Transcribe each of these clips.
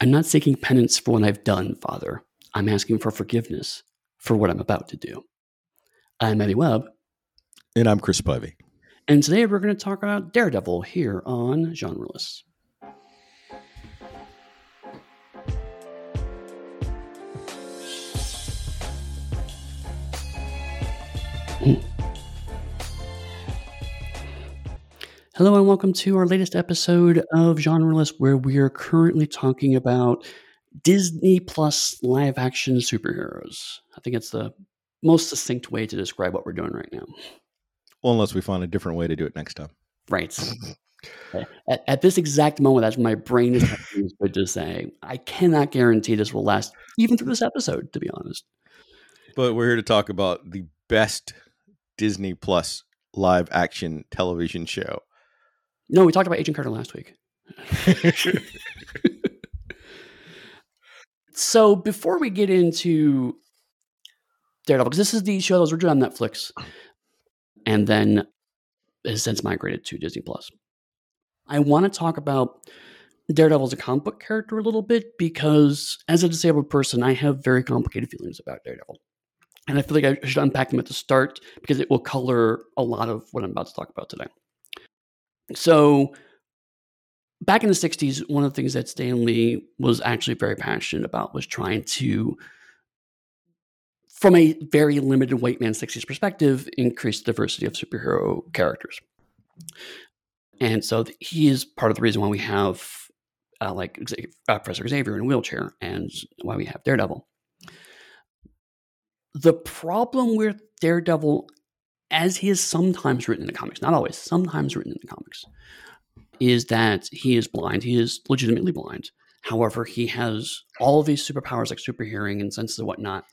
I'm not seeking penance for what I've done, Father. I'm asking for forgiveness for what I'm about to do. I'm Eddy Webb. And I'm Chris Spivey. And today we're going to talk about Daredevil here on Genreless. Hello and welcome to our latest episode of Genreless, where we are currently talking about Disney Plus live action superheroes. I think it's the most succinct way to describe what we're doing right now. Well, unless we find a different way to do it next time. Right. at, at, this exact moment, that's my brain is good to say. I cannot guarantee this will last even through this episode, to be honest. But we're here to talk about the best Disney Plus live action television show no, we talked about Agent Carter last week. so before we get into Daredevil, because this is the show that was originally on Netflix and then has since migrated to Disney Plus. I want to talk about Daredevil as a comic book character a little bit because as a disabled person, I have very complicated feelings about Daredevil. And I feel like I should unpack them at the start because it will color a lot of what I'm about to talk about today. So back in the 60s, one of the things that Stan Lee was actually very passionate about was trying to, from a very limited white man 60s perspective, increase diversity of superhero characters. And so he is part of the reason why we have uh, like uh, Professor Xavier in a wheelchair and why we have Daredevil. The problem with Daredevil as he is sometimes written in the comics, not always, sometimes written in the comics, is that he is blind. He is legitimately blind. However, he has all of these superpowers like super hearing and senses and whatnot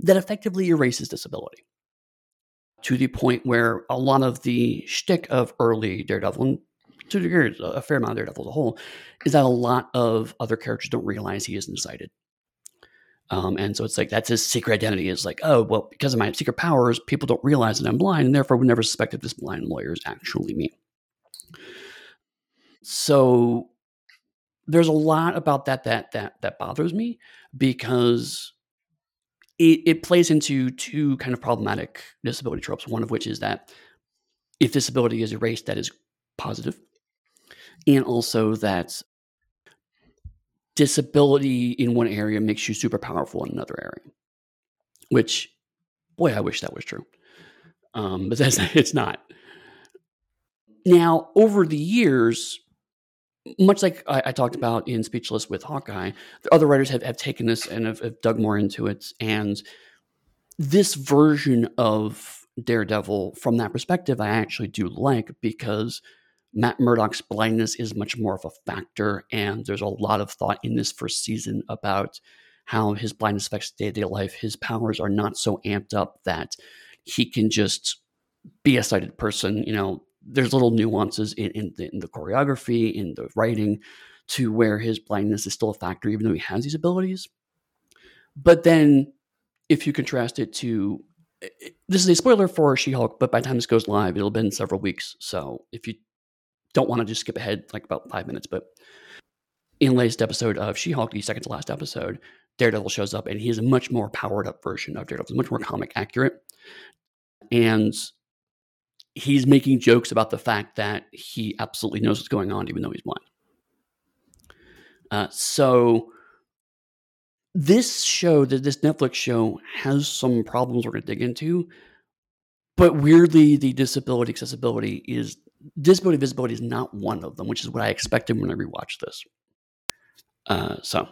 that effectively erases disability to the point where a lot of the shtick of early Daredevil, and to a fair amount of Daredevil as a whole, is that a lot of other characters don't realize he isn't sighted. Um, and so it's like that's his secret identity is like, oh, well, because of my secret powers, people don't realize that I'm blind, and therefore would never suspect that this blind lawyer is actually me. So there's a lot about that that that that bothers me because it, it plays into two kind of problematic disability tropes. One of which is that if disability is erased, that is positive, and also that disability in one area makes you super powerful in another area. Which, boy, I wish that was true. Um, but that's, it's not. Now, over the years, much like I, I, talked about in Speechless with Hawkeye, the other writers have, have taken this and have, have dug more into it. And this version of Daredevil, from that perspective, I actually do like because Matt Murdock's blindness is much more of a factor, and there's a lot of thought in this first season about how his blindness affects day to day life. His powers are not so amped up that he can just be a sighted person. You know, there's little nuances in, in, the, in the choreography, in the writing, to where his blindness is still a factor, even though he has these abilities. But then, if you contrast it to eh, eh, this is a spoiler for She Hulk, but by the time this goes live, it'll have been several weeks. So if you don't want to just skip ahead like about five minutes, but in the latest episode of She-Hulk, the second to last episode, Daredevil shows up and he is a much more powered up version of Daredevil, much more comic accurate. And he's making jokes about the fact that he absolutely knows what's going on, even though he's blind. Uh, so this show, this Netflix show, has some problems we're going to dig into, but weirdly, the disability accessibility is disability visibility is not one of them, which is what I expected when I rewatched this. Uh, so,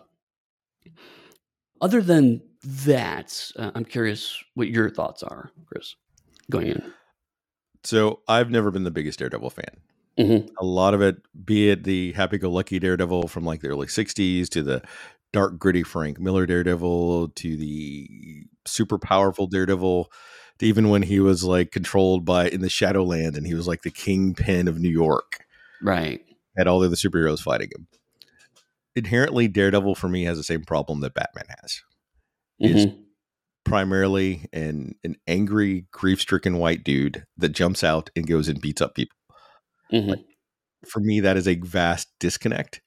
other than that, uh, I'm curious what your thoughts are, Chris, going in. So, I've never been the biggest Daredevil fan. Mm-hmm. A lot of it, be it the happy go lucky Daredevil from like the early 60s to the dark, gritty Frank Miller Daredevil to the super powerful Daredevil even when he was like controlled by in the Shadowland and he was like the kingpin of New York. Right. Had all the other superheroes fighting him. Inherently, Daredevil for me has the same problem that Batman has. Mm-hmm. Is primarily an an angry, grief stricken white dude that jumps out and goes and beats up people. Mm-hmm. Like, for me, that is a vast disconnect.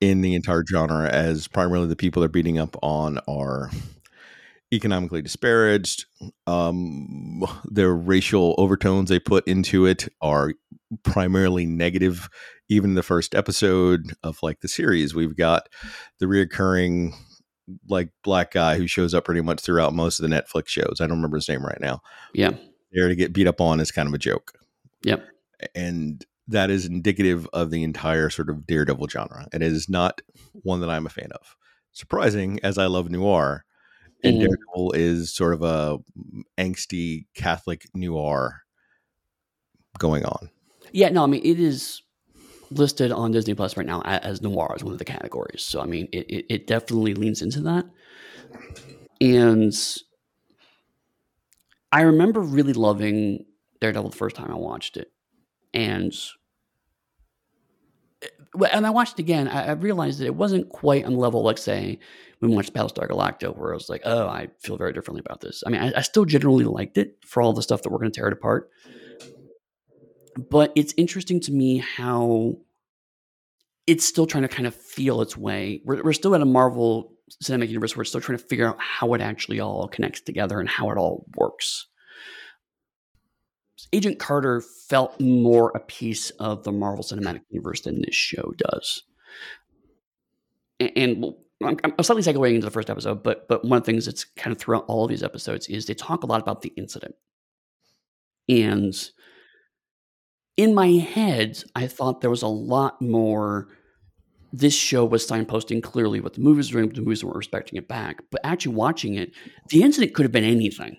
in the entire genre, as primarily the people they're beating up on are economically disparaged. Um, their racial overtones they put into it are primarily negative. Even the first episode of like the series, we've got the reoccurring like black guy who shows up pretty much throughout most of the Netflix shows. I don't remember his name right now. Yeah. There to get beat up on is kind of a joke. Yep. And that is indicative of the entire sort of Daredevil genre. And it is not one that I'm a fan of. Surprising as I love noir, and Mhm. Daredevil is sort of a angsty Catholic noir going on. Yeah, no, I mean it is listed on Disney Plus right now as noir as one of the categories. So I mean it, it, it definitely leans into that. And I remember really loving Daredevil the first time I watched it. And and I watched it again, I, I realized that it wasn't quite on the level, like say, we watched Battlestar Galactica, where I was like, oh, I feel very differently about this. I mean, I, I still generally liked it for all the stuff that we're going to tear it apart. But it's interesting to me how it's still trying to kind of feel its way. We're, we're still at a Marvel cinematic universe. Where we're still trying to figure out how it actually all connects together and how it all works. Agent Carter felt more a piece of the Marvel Cinematic Universe than this show does. And, and well, I'm, I'm slightly segueing into the first episode, but but one of the things that's kind of throughout all of these episodes is they talk a lot about the incident. And in my head, I thought there was a lot more. This show was signposting clearly what the movies were doing, the movies weren't respecting it back. But actually watching it, the incident could have been anything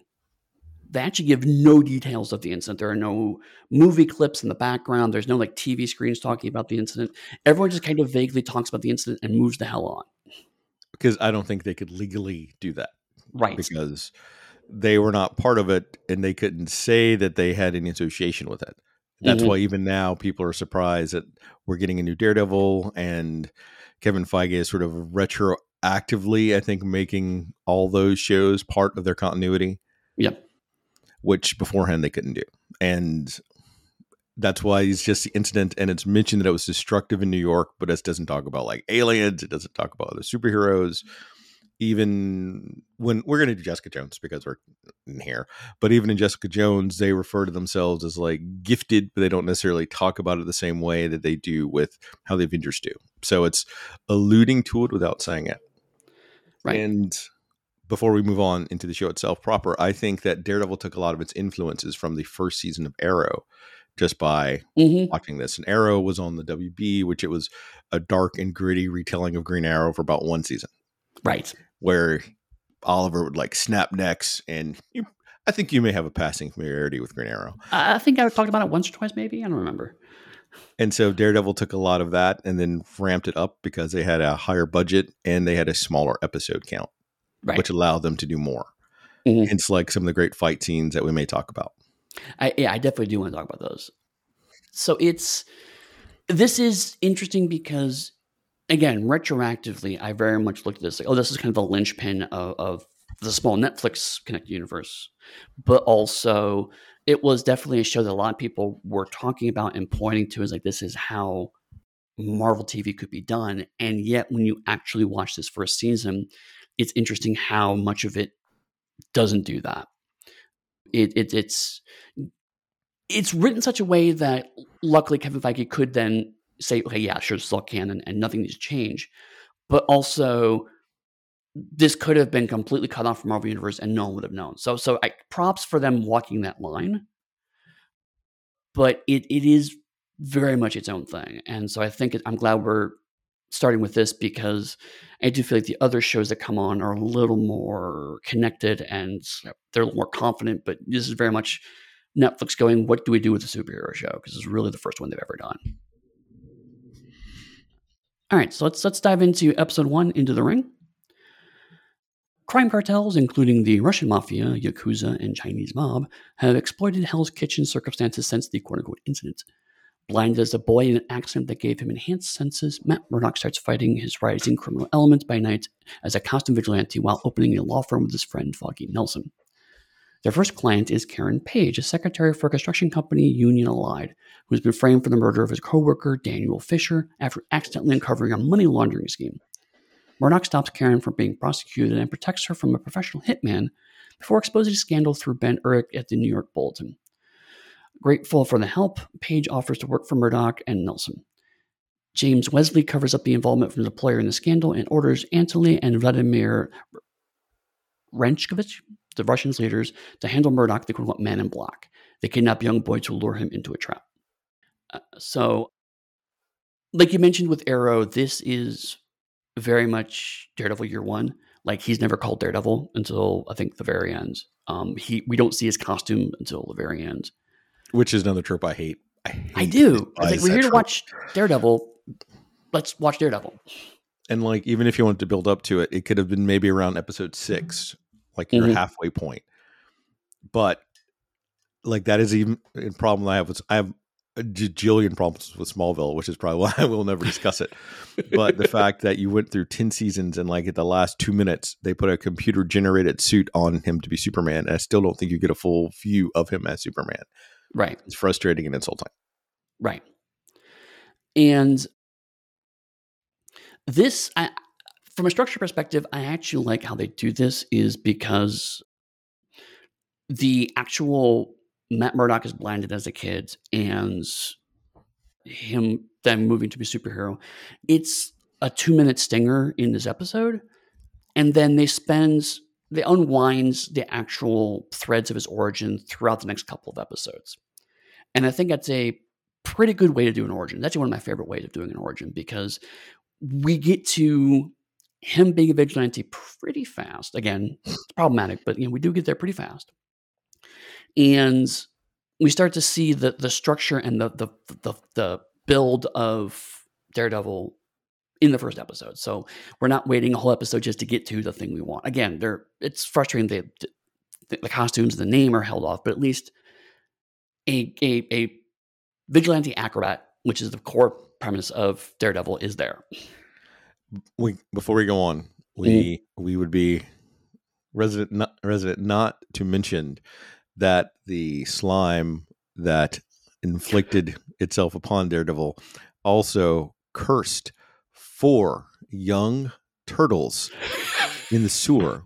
they actually give no details of the incident. There are no movie clips in the background. There's no like TV screens talking about the incident. Everyone just kind of vaguely talks about the incident and moves the hell on. Because I don't think they could legally do that. Right. Because they were not part of it and they couldn't say that they had any association with it. That's Mhm. why even now people are surprised that we're getting a new Daredevil and Kevin Feige is sort of retroactively, I think, making all those shows part of their continuity. Yep. which beforehand they couldn't do. And that's why it's just the incident and it's mentioned that it was destructive in New York, but it doesn't talk about like aliens, it doesn't talk about other superheroes. Mm-hmm. Even when we're going to do Jessica Jones because we're in here, but even in Jessica Jones, they refer to themselves as like gifted, but they don't necessarily talk about it the same way that they do with how the Avengers do. So it's alluding to it without saying it. Right. And before we move on into the show itself proper, I think that Daredevil took a lot of its influences from the first season of Arrow just by hmm watching this. And Arrow was on the WB, which it was a dark and gritty retelling of Green Arrow for about one season, Right. where Oliver would like snap necks. And you, I think you may have a passing familiarity with Green Arrow. I think I talked about it once or twice, maybe. I don't remember. And so Daredevil took a lot of that and then ramped it up because they had a higher budget and they had a smaller episode count. Right. which allowed them to do more. Mhm. It's like some of the great fight scenes that we may talk about. I, yeah, I definitely do want to talk about those. So it's this is interesting because again, retroactively, I very much looked at this like, oh, this is kind of the linchpin of, of the small Netflix connected universe, but also it was definitely a show that a lot of people were talking about and pointing to as like this is how Marvel TV could be done. And yet, when you actually watch this first season, it's interesting how much of it doesn't do that. It, it it's it's written such a way that luckily Kevin Feige could then say, okay, yeah, sure, it's all canon and nothing needs to change. But also, this could have been completely cut off from Marvel Universe and no one would have known. So, so I, props for them walking that line. But it, it is very much its own thing. And so I think it, I'm glad we're starting with this because I do feel like the other shows that come on are a little more connected and they're a little more confident. But this is very much Netflix going, what do we do with the superhero show? Because it's really the first one they've ever done. All right, so let's let's dive into episode one, Into the Ring. Crime cartels, including the Russian mafia, Yakuza, and Chinese mob, have exploited Hell's Kitchen circumstances since the quote unquote incident. Blinded as a boy in an accident that gave him enhanced senses, Matt Murdock starts fighting his rising criminal elements by night as a costume vigilante while opening a law firm with his friend Foggy Nelson. Their first client is Karen Page, a secretary for a construction company, Union Allied, who has been framed for the murder of his coworker, Daniel Fisher, after accidentally uncovering a money laundering scheme. Murdock stops Karen from being prosecuted and protects her from a professional hitman before exposing the scandal through Ben Urich at the New York Bulletin. Grateful for the help, Page offers to work for Murdock and Nelson. James Wesley covers up the involvement from the player in the scandal and orders Anatoly and Vladimir Wrenchkovich, the Russians' leaders, to handle Murdock, the quote man in black. They kidnap young boy to lure him into a trap. Uh, so, like you mentioned with Arrow, this is very much Daredevil year one. Like he's never called Daredevil until I think the very end. Um, he we don't see his costume until the very end, which is another trope I hate. I, hate I do. I like, we're here trope. to watch Daredevil. Let's watch Daredevil. And like, even if you wanted to build up to it, it could have been maybe around episode six, like your mm-hmm. halfway point. But like that is even a problem I have. With, I have a jillion problems with Smallville, which is probably why I will never discuss it. but the fact that you went through 10 seasons and like at the last two minutes, they put a computer generated suit on him to be Superman. And I still don't think you get a full view of him as Superman. Right. It's frustrating and insulting. Right. And this, I, from a structure perspective, I actually like how they do this is because the actual Matt Murdock is blinded as a kid and him then moving to be a superhero. It's a two minute stinger in this episode. And then they spend, they unwinds the actual threads of his origin throughout the next couple of episodes. And I think that's a pretty good way to do an origin. That's one of my favorite ways of doing an origin because we get to him being a vigilante pretty fast. Again, it's problematic, but you know, we do get there pretty fast and we start to see the the structure and the the the, the build of Daredevil in the first episode. So we're not waiting a whole episode just to get to the thing we want. Again, they're it's frustrating that the, the costumes, the name are held off, but at least a, a a vigilante acrobat, which is the core premise of Daredevil, is there. We before we go on, we mm-hmm. we would be resident not resident not to mention that the slime that inflicted itself upon Daredevil also cursed four young turtles in the sewer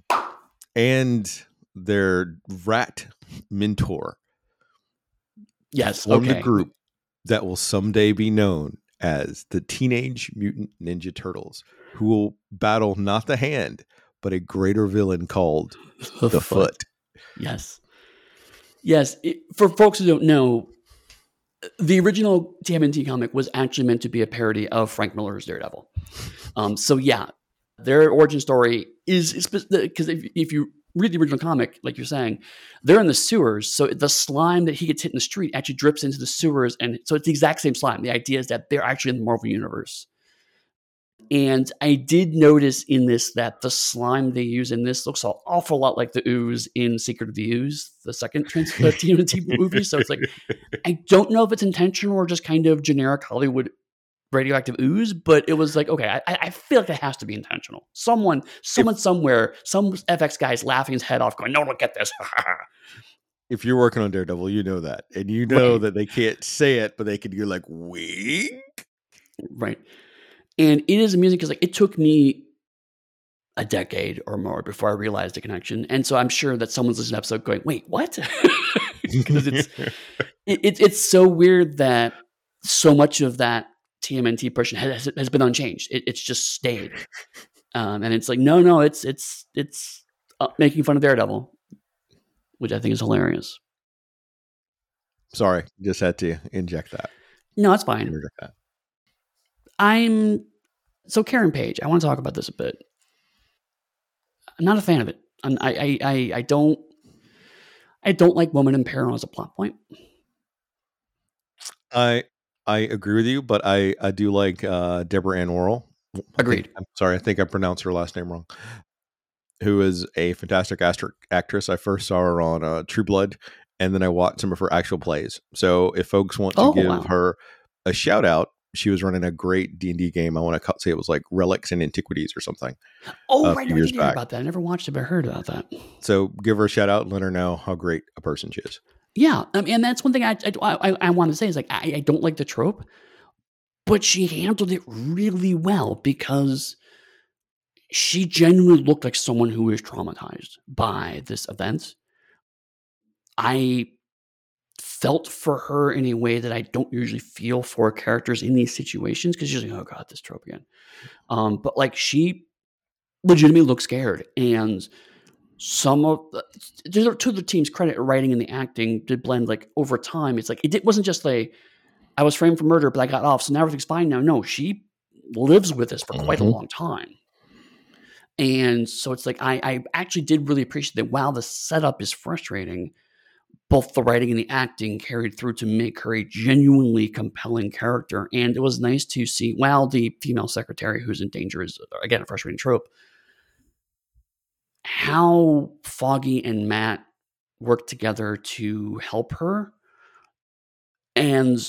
and their rat mentor. Yes, formed okay. a group that will someday be known as the Teenage Mutant Ninja Turtles, who will battle not the hand, but a greater villain called the, the foot. foot. Yes. Yes, it, for folks who don't know, the original TMNT comic was actually meant to be a parody of Frank Miller's Daredevil. Um, so yeah, their origin story is because if, if you read the original comic, like you're saying, they're in the sewers. So the slime that he gets hit in the street actually drips into the sewers, and so it's the exact same slime. The idea is that they're actually in the Marvel universe. And I did notice in this that the slime they use in this looks an awful lot like the ooze in Secret of the Ooze, the second trans- the TMNT movie. So it's like, I don't know if it's intentional or just kind of generic Hollywood radioactive ooze, but it was like, okay, I, I feel like it has to be intentional. Someone, someone if, somewhere, some FX guy's laughing his head off, going, "No, look at this." if you're working on Daredevil, you know that, and you know right. that they can't say it, but they can do like wink. Right. And it is amusing because like it took me a decade or more before I realized the connection. And so I'm sure that someone's listening to episode going, wait, what? Because it's, it, it's so weird that so much of that TMNT portion has, has been unchanged. It, it's just stayed. Um, and it's like, no, no, it's, it's, it's uh, making fun of Daredevil, which I think is hilarious. Sorry, just had to inject that. No, it's fine. I'm so Karen Page. I want to talk about this a bit. I'm not a fan of it. I'm, I, I, I don't. I don't like woman in peril as a plot point. I I agree with you, but I I do like uh, Deborah Ann Woll. Agreed. I am sorry, I think I pronounced her last name wrong. Who is a fantastic actress? I first saw her on uh, True Blood, and then I watched some of her actual plays. So if folks want to oh, give wow. her a shout out, she was running a great D and D game. I want to say it was like Relics and Antiquities or something. Oh, right. I years back. about that. I never watched it, but heard about that. So give her a shout out and let her know how great a person she is. Yeah, mean, and that's one thing I I, I, I want to say is like I, I don't like the trope, but she handled it really well because she genuinely looked like someone who was traumatized by this event. I felt for her in a way that I don't usually feel for characters in these situations because she's like, oh god, this trope again. Um, but like she legitimately looked scared, and some of the, to the team's credit, writing and the acting did blend like over time. It's like it di- wasn't just like I was framed for murder, but I got off, so now everything's fine now. No, she lives with this for quite a Mhm. long time. And so it's like I, I actually did really appreciate that while the setup is frustrating, both the writing and the acting carried through to make her a genuinely compelling character. And it was nice to see while the female secretary who's in danger is uh, again a frustrating trope, how Foggy and Matt work together to help her and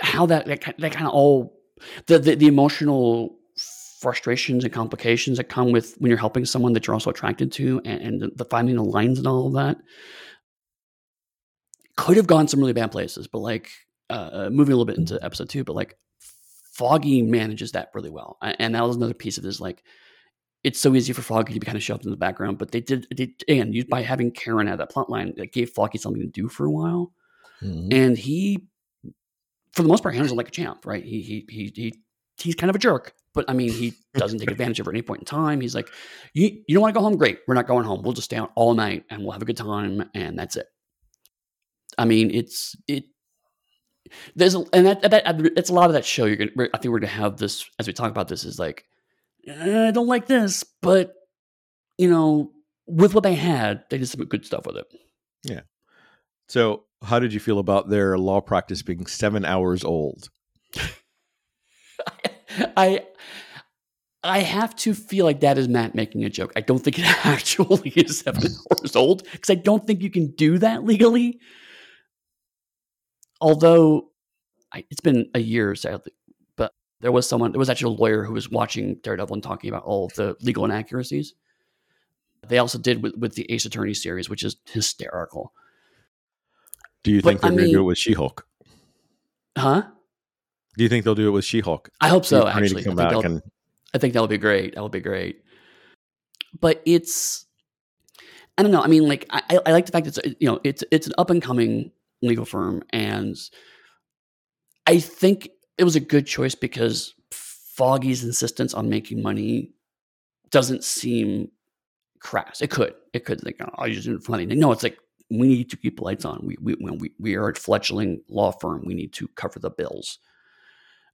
how that that, that kind of all the, the the emotional frustrations and complications that come with when you're helping someone that you're also attracted to and, and the finding the lines and all of that could have gone some really bad places but like uh, uh, moving a little bit into episode two but like foggy manages that really well and that was another piece of this like it's so easy for foggy to be kind of shoved in the background but they did they again you- by having karen add that plot line that gave foggy something to do for a while and he for the most part handles it like a champ right? He he he, he he's kind of a jerk but i mean he doesn't take advantage of it at any point in time. He's like you, you don't want to go home? Great we're not going home. We'll just stay out all night and we'll have a good time and that's it i mean it's it there's a, and that, that it's a lot of that show you're gonna i think we're gonna have this as we talk about this is like "Eh, i don't like this but you know with what they had they did some good stuff with it Yeah. So how did you feel about their law practice being seven hours old? I I have to feel like that is Matt making a joke. I don't think it actually is seven hours old because I don't think you can do that legally. Although I, it's been a year, sadly, but there was someone, there was actually a lawyer who was watching Daredevil and talking about all of the legal inaccuracies. They also did with, with the Ace Attorney series, which is hysterical. Do you But, think they're going to do it with She-Hulk? Huh? Do you think they'll do it with She-Hulk? I hope so, The attorney to actually. I think, and I think that would be great. That would be great. But it's, I don't know. I mean, like, I, I- I like the fact that it's, you know, it's it's an up and coming legal firm, and I think it was a good choice because Foggy's insistence on making money doesn't seem crass. It could, it could like, oh, you're doing money. No, it's like we need to keep lights on. We we we we are a fledgling law firm. We need to cover the bills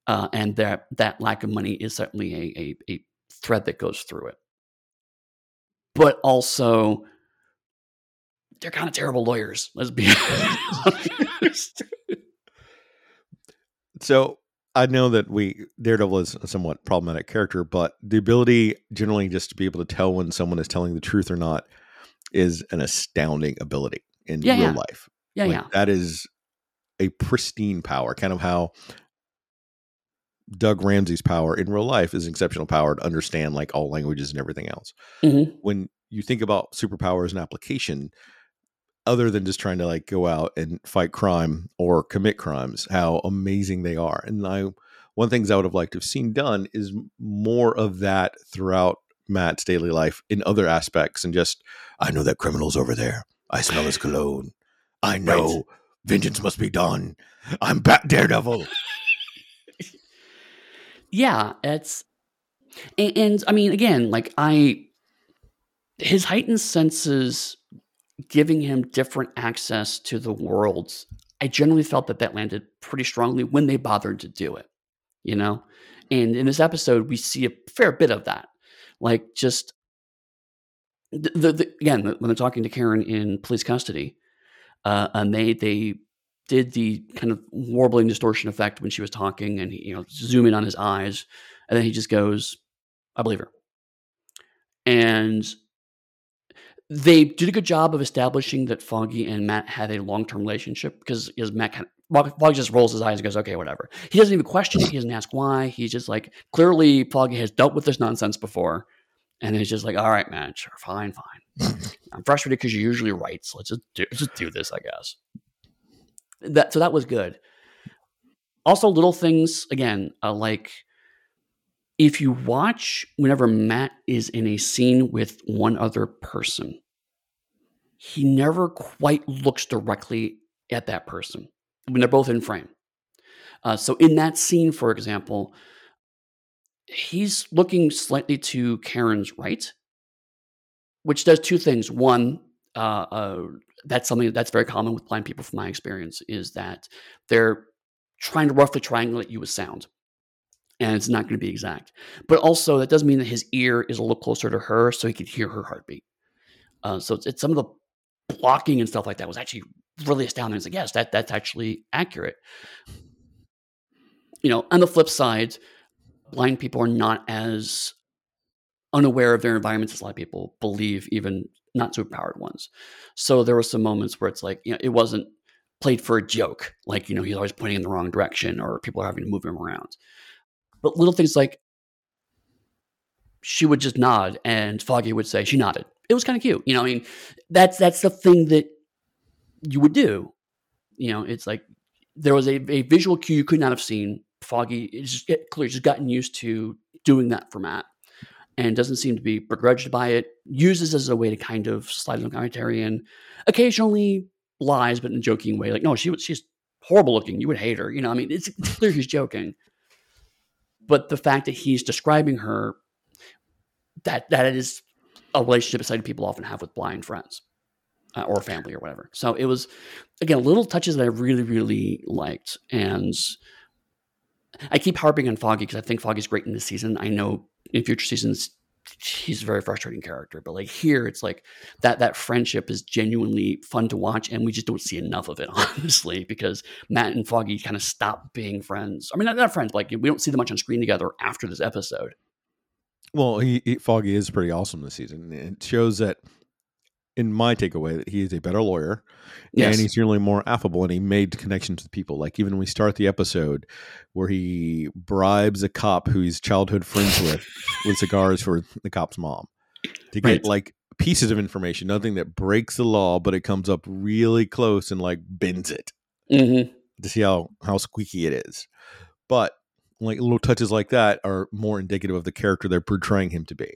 uh, and that that lack of money is certainly a, a, a thread that goes through it. But also, they're kind of terrible lawyers. Let's be honest. So I know that we Daredevil is a somewhat problematic character, but the ability generally just to be able to tell when someone is telling the truth or not is an astounding ability in Yeah, real yeah. life. yeah, Like, yeah, That is a pristine power, kind of how Doug Ramsey's power in real life is an exceptional power to understand like all languages and everything else. Mhm. When you think about superpowers and application, other than just trying to like go out and fight crime or commit crimes, how amazing they are. And I, one of the things I would have liked to have seen done is more of that throughout Matt's daily life in other aspects and just, I know that criminal's over there. I smell his cologne. I know Right. vengeance must be done. I'm back, Daredevil. yeah. It's and, and I mean, again, like I, his heightened senses giving him different access to the worlds. I generally felt that that landed pretty strongly when they bothered to do it, you know. And in this episode, we see a fair bit of that, like just the, the, the again when they're talking to Karen in police custody, uh, and they they did the kind of warbling distortion effect when she was talking, and you know zoom in on his eyes, and then he just goes, "I believe her," and they did a good job of establishing that Foggy and Matt had a long term relationship because as Matt kind of Foggy just rolls his eyes and goes, okay, whatever. He doesn't even question it. He doesn't ask why. He's just like, clearly, Foggy has dealt with this nonsense before. And he's just like, all right, man, sure, fine, fine. I'm frustrated because you're usually right. So let's just do, let's just do this, I guess. That So that was good. Also, little things, again, uh, like if you watch whenever Matt is in a scene with one other person, he never quite looks directly at that person when they're both in frame. Uh, so in that scene, for example, he's looking slightly to Karen's right, which does two things. One, uh, uh, that's something that's very common with blind people, from my experience, is that they're trying to roughly triangulate you with sound and it's not going to be exact. But also, that doesn't mean that his ear is a little closer to her, so he could hear her heartbeat. Uh, so it's, it's, some of the blocking and stuff like that was actually really astounding. It's like, yes, that that's actually accurate. You know, on the flip side, blind people are not as unaware of their environments as a lot of people believe, even not superpowered ones. So there were some moments where it's like, you know, it wasn't played for a joke, like you know he's always pointing in the wrong direction, or people are having to move him around. But little things like she would just nod and Foggy would say she nodded. It was kind of cute. You know, I mean, that's that's the thing that you would do. You know, it's like there was a, a visual cue you could not have seen. Foggy is just clearly just gotten used to doing that for Matt and doesn't seem to be begrudged by it. Uses as a way to kind of slide on commentary and occasionally lies, but in a joking way. Like, no, she was she's horrible looking. You would hate her. You know, I mean, it's clear he's joking but the fact that he's describing her that that is a relationship sighted people often have with blind friends uh, or family or whatever. So it was again little touches that I really really liked, and I keep harping on Foggy because I think Foggy's great in this season. I know in future seasons he's a very frustrating character. But like here, it's like that that friendship is genuinely fun to watch, and we just don't see enough of it, honestly, because Matt and Foggy kind of stop being friends. I mean, not, not friends, like we don't see them much on screen together after this episode. Well, he, he, Foggy is pretty awesome this season. It shows that in my takeaway that he is a better lawyer yes. and he's certainly more affable and he made connections with people like even when we start the episode where he bribes a cop who he's childhood friends with with cigars for the cop's mom to get right. like pieces of information nothing that breaks the law but it comes up really close and like bends it mm-hmm. to see how how squeaky it is but like little touches like that are more indicative of the character they're portraying him to be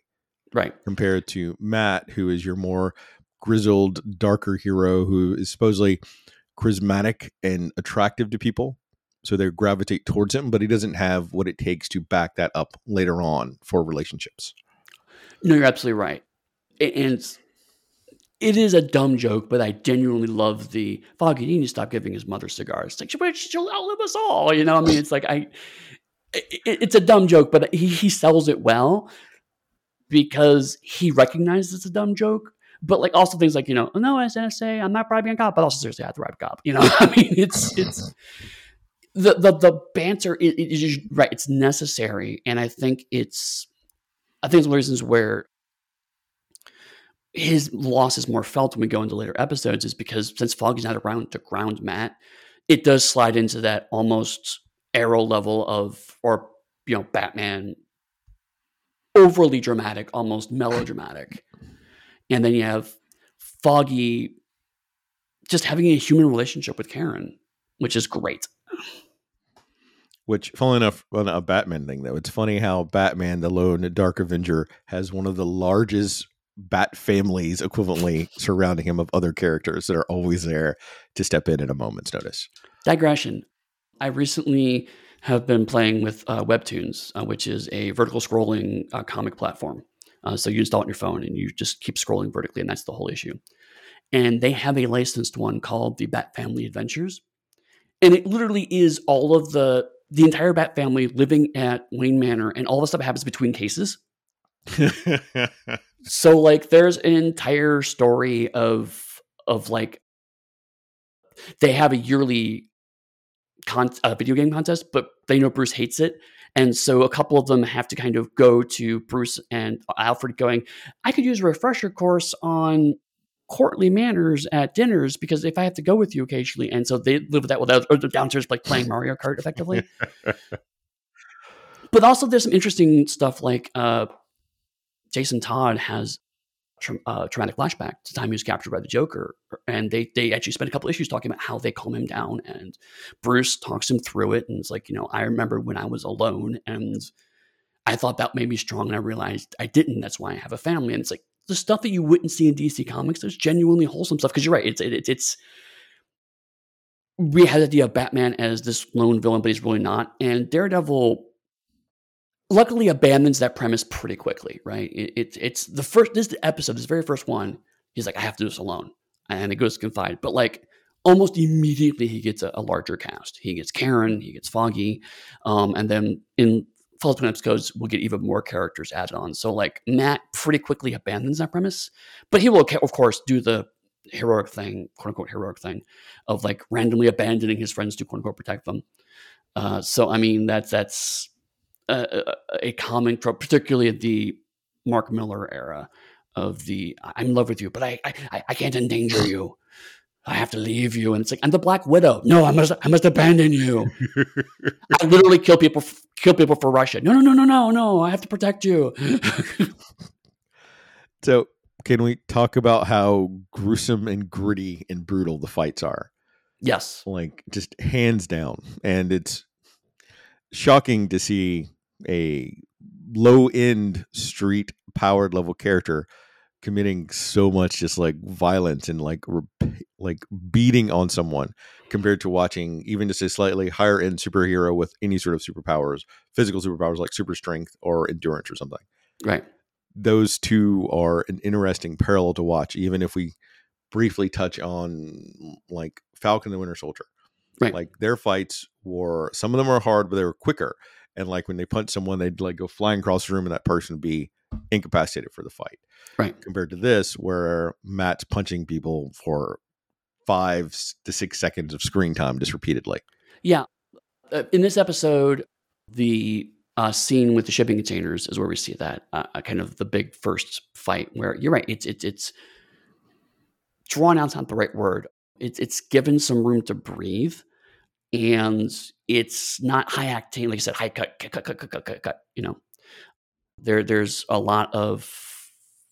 right compared to matt who is your more grizzled, darker hero who is supposedly charismatic and attractive to people. So they gravitate towards him, but he doesn't have what it takes to back that up later on for relationships. No, you're absolutely right. And it is a dumb joke, but I genuinely love the Foggy. You need to stop giving his mother cigars. It's like she'll outlive us all. You know, I mean, it's like I. It, it's a dumb joke, but he he sells it well because he recognizes it's a dumb joke, but like also things like you know, no, as say I'm not bribing a cop, but also seriously, I have to bribe a cop. You know, I mean, it's it's the the the banter is, is right. It's necessary, and I think it's I think it's one of the reasons where his loss is more felt when we go into later episodes is because since Foggy's not around to ground Matt, it does slide into that almost arrow level of or you know Batman overly dramatic, almost melodramatic. And then you have Foggy just having a human relationship with Karen, which is great. Which, funny enough, on a Batman thing though, it's funny how Batman, the lone Dark Avenger, has one of the largest bat families equivalently surrounding him of other characters that are always there to step in at a moment's notice. Digression. I recently have been playing with uh, Webtoons, uh, which is a vertical scrolling uh, comic platform. Uh, so you install it on your phone and you just keep scrolling vertically, and that's the whole issue. And they have a licensed one called the Bat Family Adventures, and it literally is all of the the entire Bat family living at Wayne Manor, and all the stuff happens between cases. so like, there's an entire story of of like they have a yearly con- uh, video game contest, but they know Bruce hates it, and so a couple of them have to kind of go to Bruce and Alfred going, I could use a refresher course on courtly manners at dinners because if I have to go with you occasionally, and so they live with that without or downstairs like playing Mario Kart effectively. but also, there's some interesting stuff like uh, Jason Todd has tra- uh, traumatic flashback to the time he was captured by the Joker, and they they actually spent a couple issues talking about how they calm him down, and Bruce talks him through it, and it's like you know I remember when I was alone, and I thought that made me strong, and I realized I didn't. That's why I have a family, and it's like the stuff that you wouldn't see in DC Comics. There's genuinely wholesome stuff because you're right. It's it, it's we had the idea of Batman as this lone villain, but he's really not, and Daredevil luckily abandons that premise pretty quickly, right? It, it, it's the first, this episode, this very first one, he's like, I have to do this alone. And it goes confide. But like almost immediately, he gets a, a larger cast. He gets Karen, he gets Foggy. Um, and then in following episodes, we'll get even more characters added on. So like Matt pretty quickly abandons that premise, but he will, of course, do the heroic thing, quote unquote heroic thing, of like randomly abandoning his friends to quote unquote protect them. Uh, so I mean that's that's a, a common trope, particularly at the Mark Miller era of the I'm in love with you, but I I, I can't endanger you. I have to leave you. And it's like, I'm the Black Widow. No, I must I must abandon you. I literally kill people kill people for Russia. No, no, no, no, no, no. I have to protect you. so can we talk about how gruesome and gritty and brutal the fights are? Yes. Like just hands down. And it's shocking to see a low end street powered level character committing so much just like violence and like rep- like beating on someone compared to watching even just a slightly higher end superhero with any sort of superpowers physical superpowers like super strength or endurance or something. Right. Those two are an interesting parallel to watch even if we briefly touch on like falcon the winter soldier right like their fights were some of them are hard but they were quicker and like when they punch someone, they'd like go flying across the room, and that person would be incapacitated for the fight. Right. Compared to this, where Matt's punching people for five to six seconds of screen time just repeatedly. Yeah. Uh, in this episode, the uh, scene with the shipping containers is where we see that uh, uh kind of the big first fight. Where you're right, it's it's it's drawn out's not the right word. It's it's given some room to breathe and it's not high octane, like I said, high cut, cut, cut, cut, cut, cut, cut, cut. You know, there there's a lot of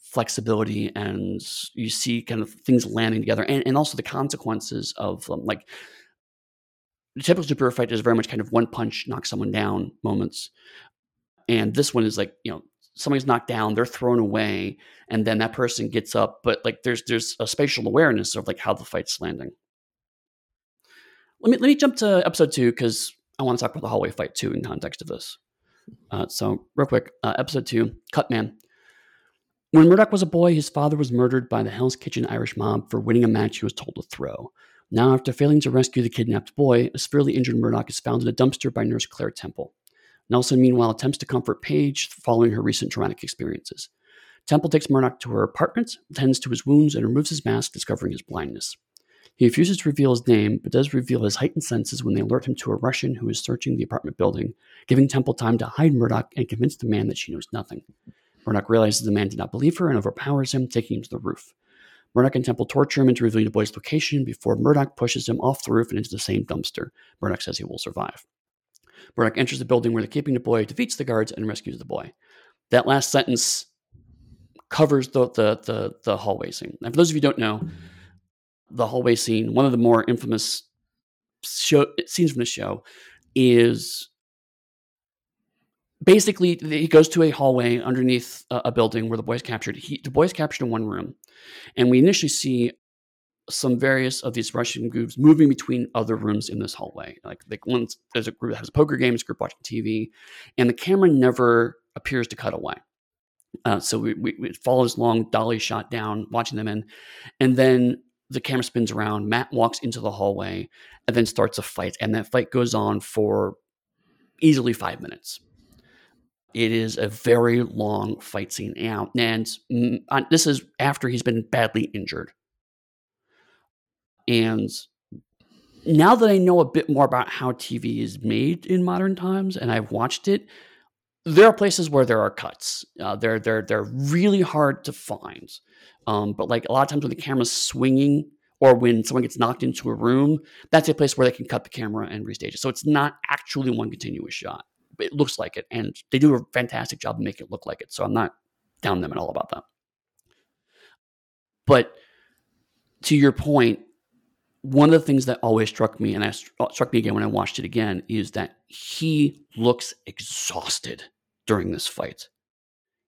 flexibility, and you see kind of things landing together, and and also the consequences of um, like the typical superhero fight is very much kind of one punch knock someone down moments, and this one is like you know somebody's knocked down, they're thrown away, and then that person gets up, but like there's there's a spatial awareness of like how the fight's landing let me let me jump to episode two because I want to talk about the hallway fight too in context of this. Uh, so real quick, uh, episode two, Cut Man. When Murdock was a boy, his father was murdered by the Hell's Kitchen Irish mob for winning a match he was told to throw. Now, after failing to rescue the kidnapped boy, a severely injured Murdock is found in a dumpster by nurse Claire Temple. Nelson, meanwhile, attempts to comfort Page following her recent traumatic experiences. Temple takes Murdock to her apartment, tends to his wounds, and removes his mask, discovering his blindness. He refuses to reveal his name, but does reveal his heightened senses when they alert him to a Russian who is searching the apartment building, giving Temple time to hide Murdock and convince the man that she knows nothing. Murdock realizes the man did not believe her and overpowers him, taking him to the roof. Murdock and Temple torture him into revealing the boy's location before Murdock pushes him off the roof and into the same dumpster. Murdock says he will survive. Murdock enters the building where they're keeping the boy, defeats the guards, and rescues the boy. That last sentence covers the the the, the hallway scene. And for those of you who don't know, the hallway scene, one of the more infamous show, scenes from the show, is basically he goes to a hallway underneath a, building where the boy's captured. He, the boy's captured in one room, and we initially see some various of these Russian groups moving between other rooms in this hallway. Like, like one, there's a group that has a poker game, there's a group watching TV, and the camera never appears to cut away. Uh, so we, we, it follows long dolly shot down, watching them in, and then the camera spins around. Matt walks into the hallway and then starts a fight. And that fight goes on for easily five minutes. It is a very long fight scene out. And this is after he's been badly injured. And now that I know a bit more about how TV is made in modern times and I've watched it, there are places where there are cuts. Uh, they're they're they're really hard to find. Um, but like a lot of times when the camera's swinging or when someone gets knocked into a room, that's a place where they can cut the camera and restage it. So it's not actually one continuous shot. It looks like it, and they do a fantastic job of making it look like it. So I'm not down them at all about that. But to your point, one of the things that always struck me, and I struck me again when I watched it again, is that he looks exhausted during this fight.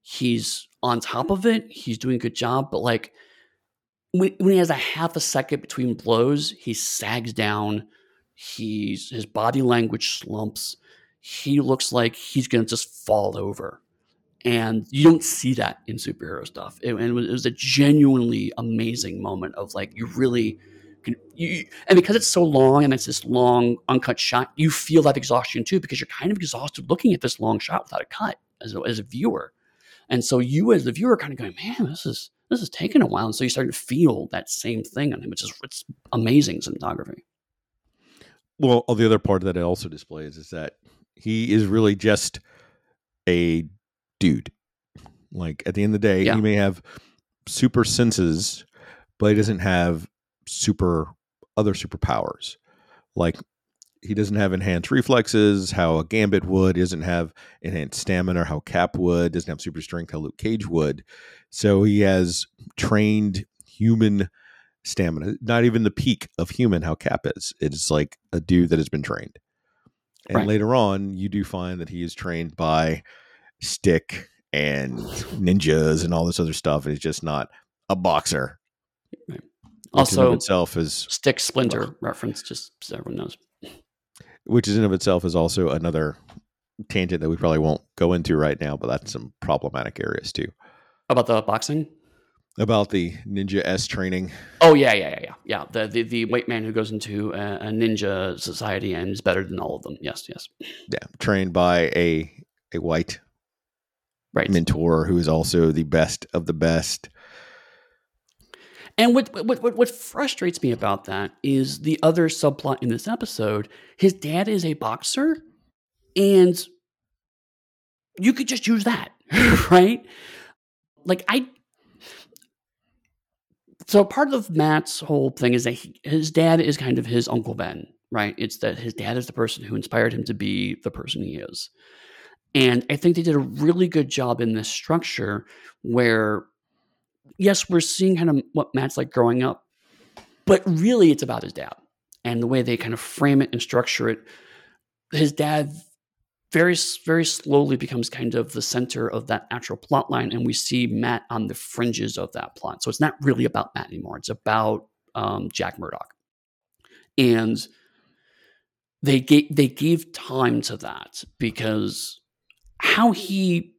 He's on top of it. He's doing a good job, but like when, when he has a half a second between blows, he sags down. He's his body language slumps. He looks like he's gonna just fall over, and you don't see that in superhero stuff. It, and it was, a genuinely amazing moment of like you really can, you, and because it's so long and it's this long uncut shot, you feel that exhaustion too because you're kind of exhausted looking at this long shot without a cut as a, as a viewer. And so you as the viewer kind of going, man, this is this is taking a while. And so you start to feel that same thing on him, which is it's amazing cinematography. Well, oh, the other part that it also displays is that he is really just a dude. Like at the end of the day, yeah. he may have super senses, but he doesn't have super other superpowers. Like he doesn't have enhanced reflexes, how a Gambit would. He doesn't have enhanced stamina, how Cap would. Doesn't have super strength, how Luke Cage would. So he has trained human stamina, not even the peak of human, how Cap is. It's like a dude that has been trained. And right. later on, you do find that he is trained by Stick and ninjas and all this other stuff. And he's just not a boxer. Right. Also, itself is Stick Splinter reference, just so everyone knows which is in of itself is also another tangent that we probably won't go into right now, but that's some problematic areas too. About the boxing? About the ninja S training. Oh yeah, yeah, yeah, yeah. Yeah, the the, the white man who goes into a, a, ninja society and is better than all of them. Yes, yes. Yeah, trained by a a white right. mentor who is also the best of the best. And what, what what what frustrates me about that is the other subplot in this episode. His dad is a boxer, and you could just use that, right? Like I. So part of Matt's whole thing is that he, his dad is kind of his uncle Ben, right? It's that his dad is the person who inspired him to be the person he is. And I think they did a really good job in this structure where yes, we're seeing kind of what Matt's like growing up, but really it's about his dad and the way they kind of frame it and structure it. His dad very, very slowly becomes kind of the center of that actual plot line, and we see Matt on the fringes of that plot. So it's not really about Matt anymore. It's about um, Jack Murdock, and they gave they gave time to that because how he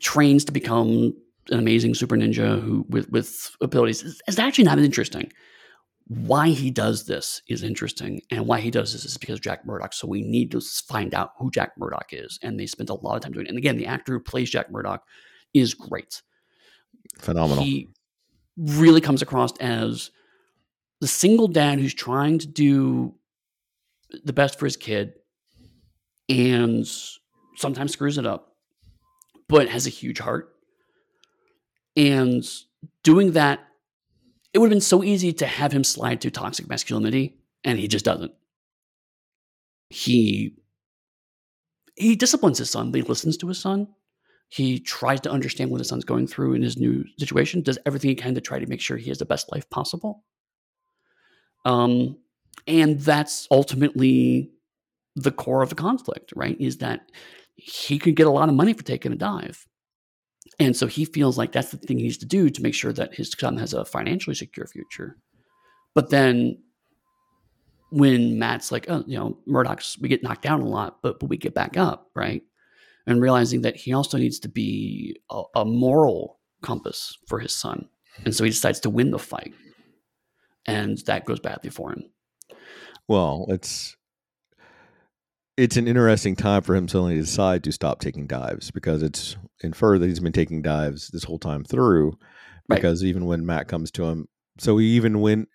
trains to become an amazing super ninja who with with abilities is, is actually not as interesting. Why he does this is interesting, and why he does this is because Jack Murdock. So we need to find out who Jack Murdock is, and they spent a lot of time doing it. And again, the actor who plays Jack Murdock is great, phenomenal. He really comes across as the single dad who's trying to do the best for his kid, and sometimes screws it up, but has a huge heart and doing that, it would have been so easy to have him slide to toxic masculinity, and he just doesn't. He he disciplines his son, he listens to his son. He tries to understand what his son's going through in his new situation, does everything he can to try to make sure he has the best life possible. Um, and that's ultimately the core of the conflict, right? Is that he could get a lot of money for taking a dive. And so he feels like that's the thing he needs to do to make sure that his son has a financially secure future. But then when Matt's like, oh, you know, Murdock's, we get knocked down a lot, but, but we get back up, right? And realizing that he also needs to be a, a moral compass for his son. And so he decides to win the fight. And that goes badly for him. Well, it's it's an interesting time for him suddenly to decide to stop taking dives because it's inferred that he's been taking dives this whole time through. Because right. even when Matt comes to him, so he even win.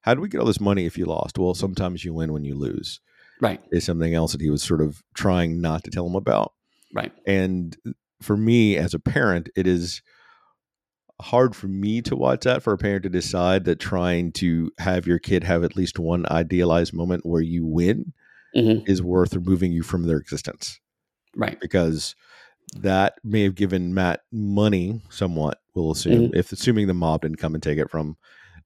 How do we get all this money if you lost? Well, sometimes you win when you lose. Right. Is something else that he was sort of trying not to tell him about. Right. And for me as a parent, it is hard for me to watch that for a parent to decide that trying to have your kid have at least one idealized moment where you win Mhm. is worth removing you from their existence Right. because that may have given Matt money somewhat, we'll assume, Mm-hmm. if assuming the mob didn't come and take it from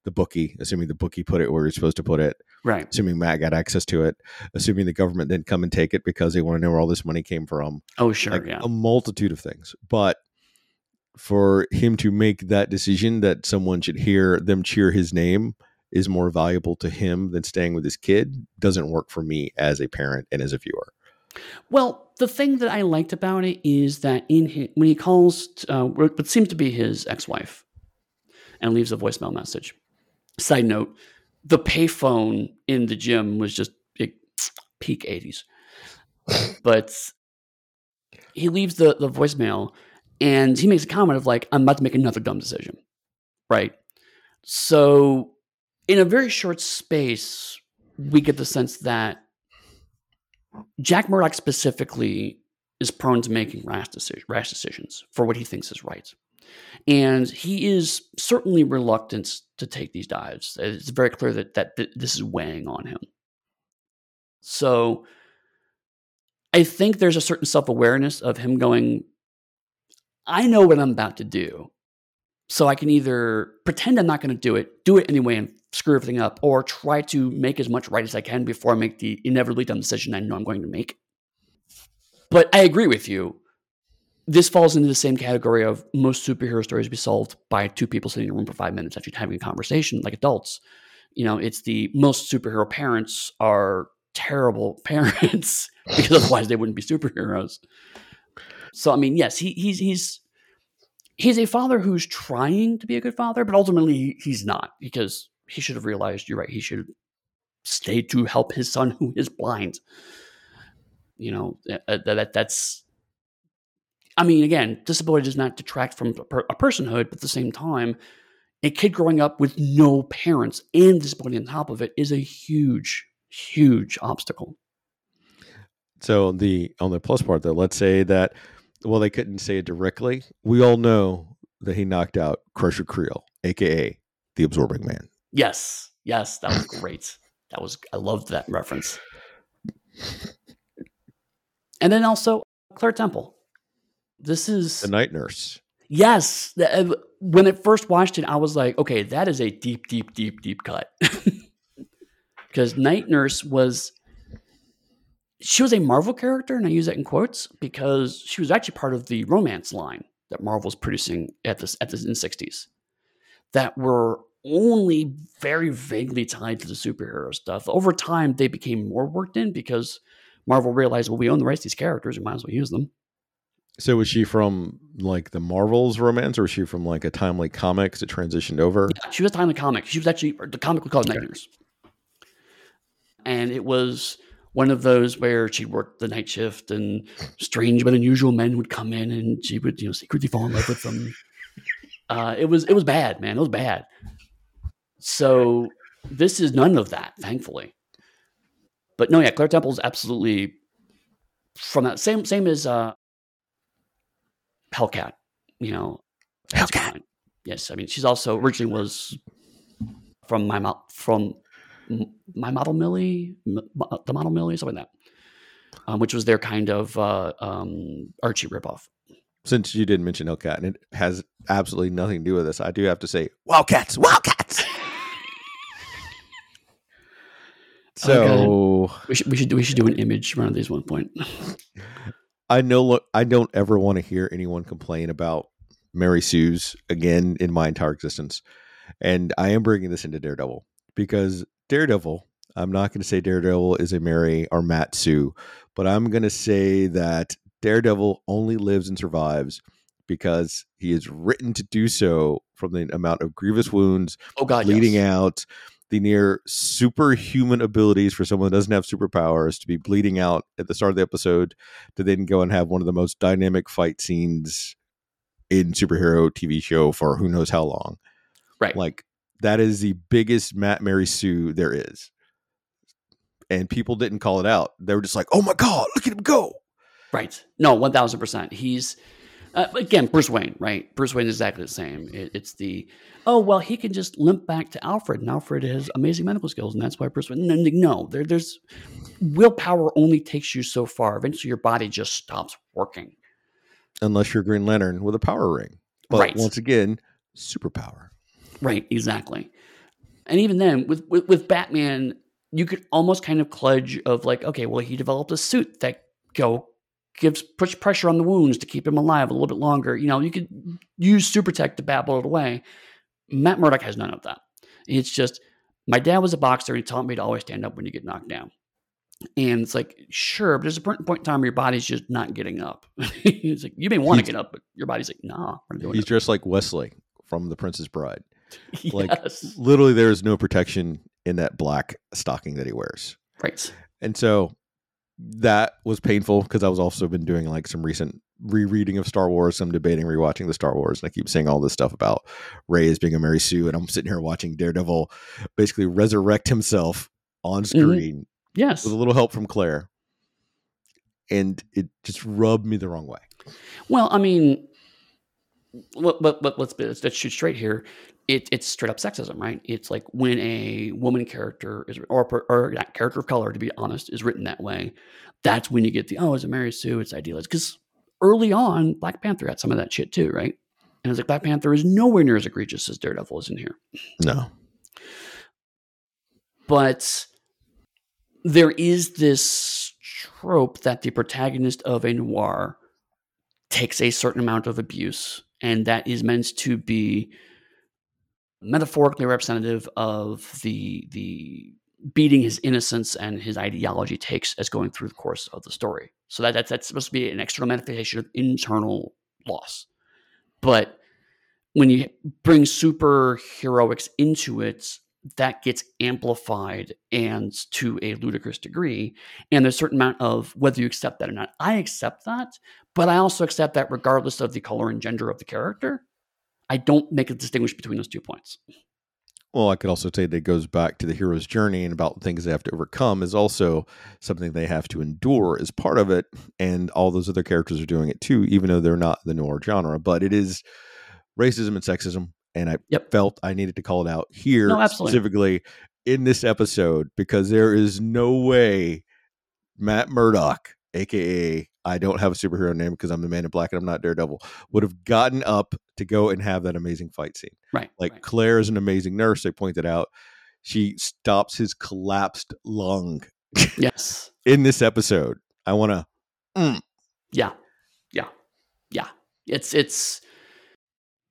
the bookie, assuming the bookie put it where you're supposed to put it, Right. assuming Matt got access to it, assuming the government didn't come and take it because they want to know where all this money came from. Oh, sure. like yeah. a multitude of things. But for him to make that decision that someone should hear them cheer his name is more valuable to him than staying with his kid doesn't work for me as a parent and as a viewer. Well, the thing that I liked about it is that in hi when he calls uh, what seems to be his ex-wife and leaves a voicemail message. Side note: the payphone in the gym was just big, peak '80s, but he leaves the the voicemail and he makes a comment of like, "I'm about to make another dumb decision," right? So, in a very short space, we get the sense that Jack Murdock specifically is prone to making rash, rash decisions for what he thinks is right. And he is certainly reluctant to take these dives. It's very clear that, that th- this is weighing on him. So I think there's a certain self awareness of him going, I know what I'm about to do. So I can either pretend I'm not going to do it, do it anyway, and screw everything up, or try to make as much right as I can before I make the inevitably dumb decision I know I'm going to make. But I agree with you. This falls into the same category of most superhero stories be solved by two people sitting in a room for five minutes actually having a conversation like adults. You know, it's the most superhero parents are terrible parents because otherwise they wouldn't be superheroes. So I mean, yes, he, he's he's he's a father who's trying to be a good father, but ultimately he's not because he should have realized you're right. He should stay to help his son who is blind. You know that, that that's. I mean, again, disability does not detract from a, per, a personhood, but at the same time, a kid growing up with no parents and disability on top of it is a huge, huge obstacle. So the on the plus part though, let's say that well they couldn't say it directly. We all know that he knocked out Crusher Creel, aka the Absorbing Man. Yes, yes, that was great. that was I loved that reference. And then also Claire Temple. This is The Night Nurse. yes. the- uh, when I first watched it, I was like, okay, that is a deep, deep, deep, deep cut. Because Night Nurse was she was a Marvel character, and I use that in quotes because she was actually part of the romance line that Marvel was producing at this at the in the sixties that were only very vaguely tied to the superhero stuff. Over time, they became more worked in because Marvel realized, well, we own the rights to these characters, we might as well use them. So was she from like the Marvels romance, or was she from like a timely comics that transitioned over? Yeah, she was timely comic. She was actually the comic we called Night Nurse, and it was one of those where she worked the night shift, and strange but unusual men would come in, and she would you know secretly fall in love with them. Uh, it was it was bad, man. It was bad. So this is none of that, thankfully. But no, yeah, Claire Temple is absolutely from that same same as uh, Hellcat. You know, Hellcat. Yes, I mean she's also originally was from my mouth from my model Millie, M- the model Millie, something like that, um, which was their kind of uh, um, Archie ripoff. Since you didn't mention Hellcat, and it has absolutely nothing to do with this, I do have to say Wildcats, Wildcats. So We should we should do we should do an image of these one point. I know look, I don't ever want to hear anyone complain about Mary Sue's again in my entire existence. And I am bringing this into Daredevil because Daredevil, I'm not going to say Daredevil is a Mary or Matt Sue, but I'm going to say that Daredevil only lives and survives because he is written to do so from the amount of grievous wounds, Oh God, bleeding yes. out, the near superhuman abilities for someone that doesn't have superpowers to be bleeding out at the start of the episode to then go and have one of the most dynamic fight scenes in superhero TV show for who knows how long. Right. Like that is the biggest Matt Mary Sue there is. And people didn't call it out. They were just like, "Oh my god, look at him go." Right. No, one thousand percent. He's uh, again Bruce Wayne, right? Bruce Wayne is exactly the same. It, it's the oh well, he can just limp back to Alfred, and Alfred has amazing medical skills, and that's why Bruce Wayne. No, no there, there's willpower only takes you so far. Eventually, your body just stops working. Unless you're Green Lantern with a power ring, but Right. once again, superpower. Right, exactly. And even then, with, with with Batman, you could almost kind of kludge of like, okay, well, he developed a suit that go gives push pressure on the wounds to keep him alive a little bit longer. You know, you could use super tech to battle it away. Matt Murdock has none of that. It's just my dad was a boxer and he taught me to always stand up when you get knocked down. And it's like, sure, but there's a point point in time where your body's just not getting up. He's like, you may want to get up, but your body's like, nah, He's it. dressed like Westley from The Princess Bride. like- yes. Literally, there is no protection in that black stocking that he wears. Right. And so that was painful because I was also been doing like some recent rereading of Star Wars, some debating, rewatching the Star Wars, and I keep saying all this stuff about Rey as being a Mary Sue, and I'm sitting here watching Daredevil basically resurrect himself on mm-hmm. screen Yes. with a little help from Claire, and it just rubbed me the wrong way. Well, I mean, let, let, let, let's, let's let's shoot straight here. It, it's straight up sexism, right? It's like when a woman character is, or, or yeah, character of color, to be honest, is written that way. That's when you get the oh, it's a Mary Sue, it's idealized. Because early on, Black Panther had some of that shit too, right? And it's like Black Panther is nowhere near as egregious as Daredevil is in here. No, but there is this trope that the protagonist of a noir takes a certain amount of abuse and that is meant to be metaphorically representative of the the beating his innocence and his ideology takes as going through the course of the story so that that's, that's supposed to be an external manifestation of internal loss but when you bring super heroics into it that gets amplified and to a ludicrous degree. And there's a certain amount of whether you accept that or not. I accept that, but I also accept that regardless of the color and gender of the character. I don't make a distinguish between those two points. Well, I could also say that it goes back to the hero's journey and about things they have to overcome is also something they have to endure as part of it. And all those other characters are doing it too, even though they're not the noir genre. But it is racism and sexism. And I Yep. felt I needed to call it out here No, specifically in this episode because there is no way Matt Murdock, aka I don't have a superhero name because I'm the man in black and I'm not Daredevil, would have gotten up to go and have that amazing fight scene. Right. Like right. Claire is an amazing nurse. They pointed out she stops his collapsed lung yes. in this episode. I want to. Mm. Yeah. Yeah. Yeah. It's it's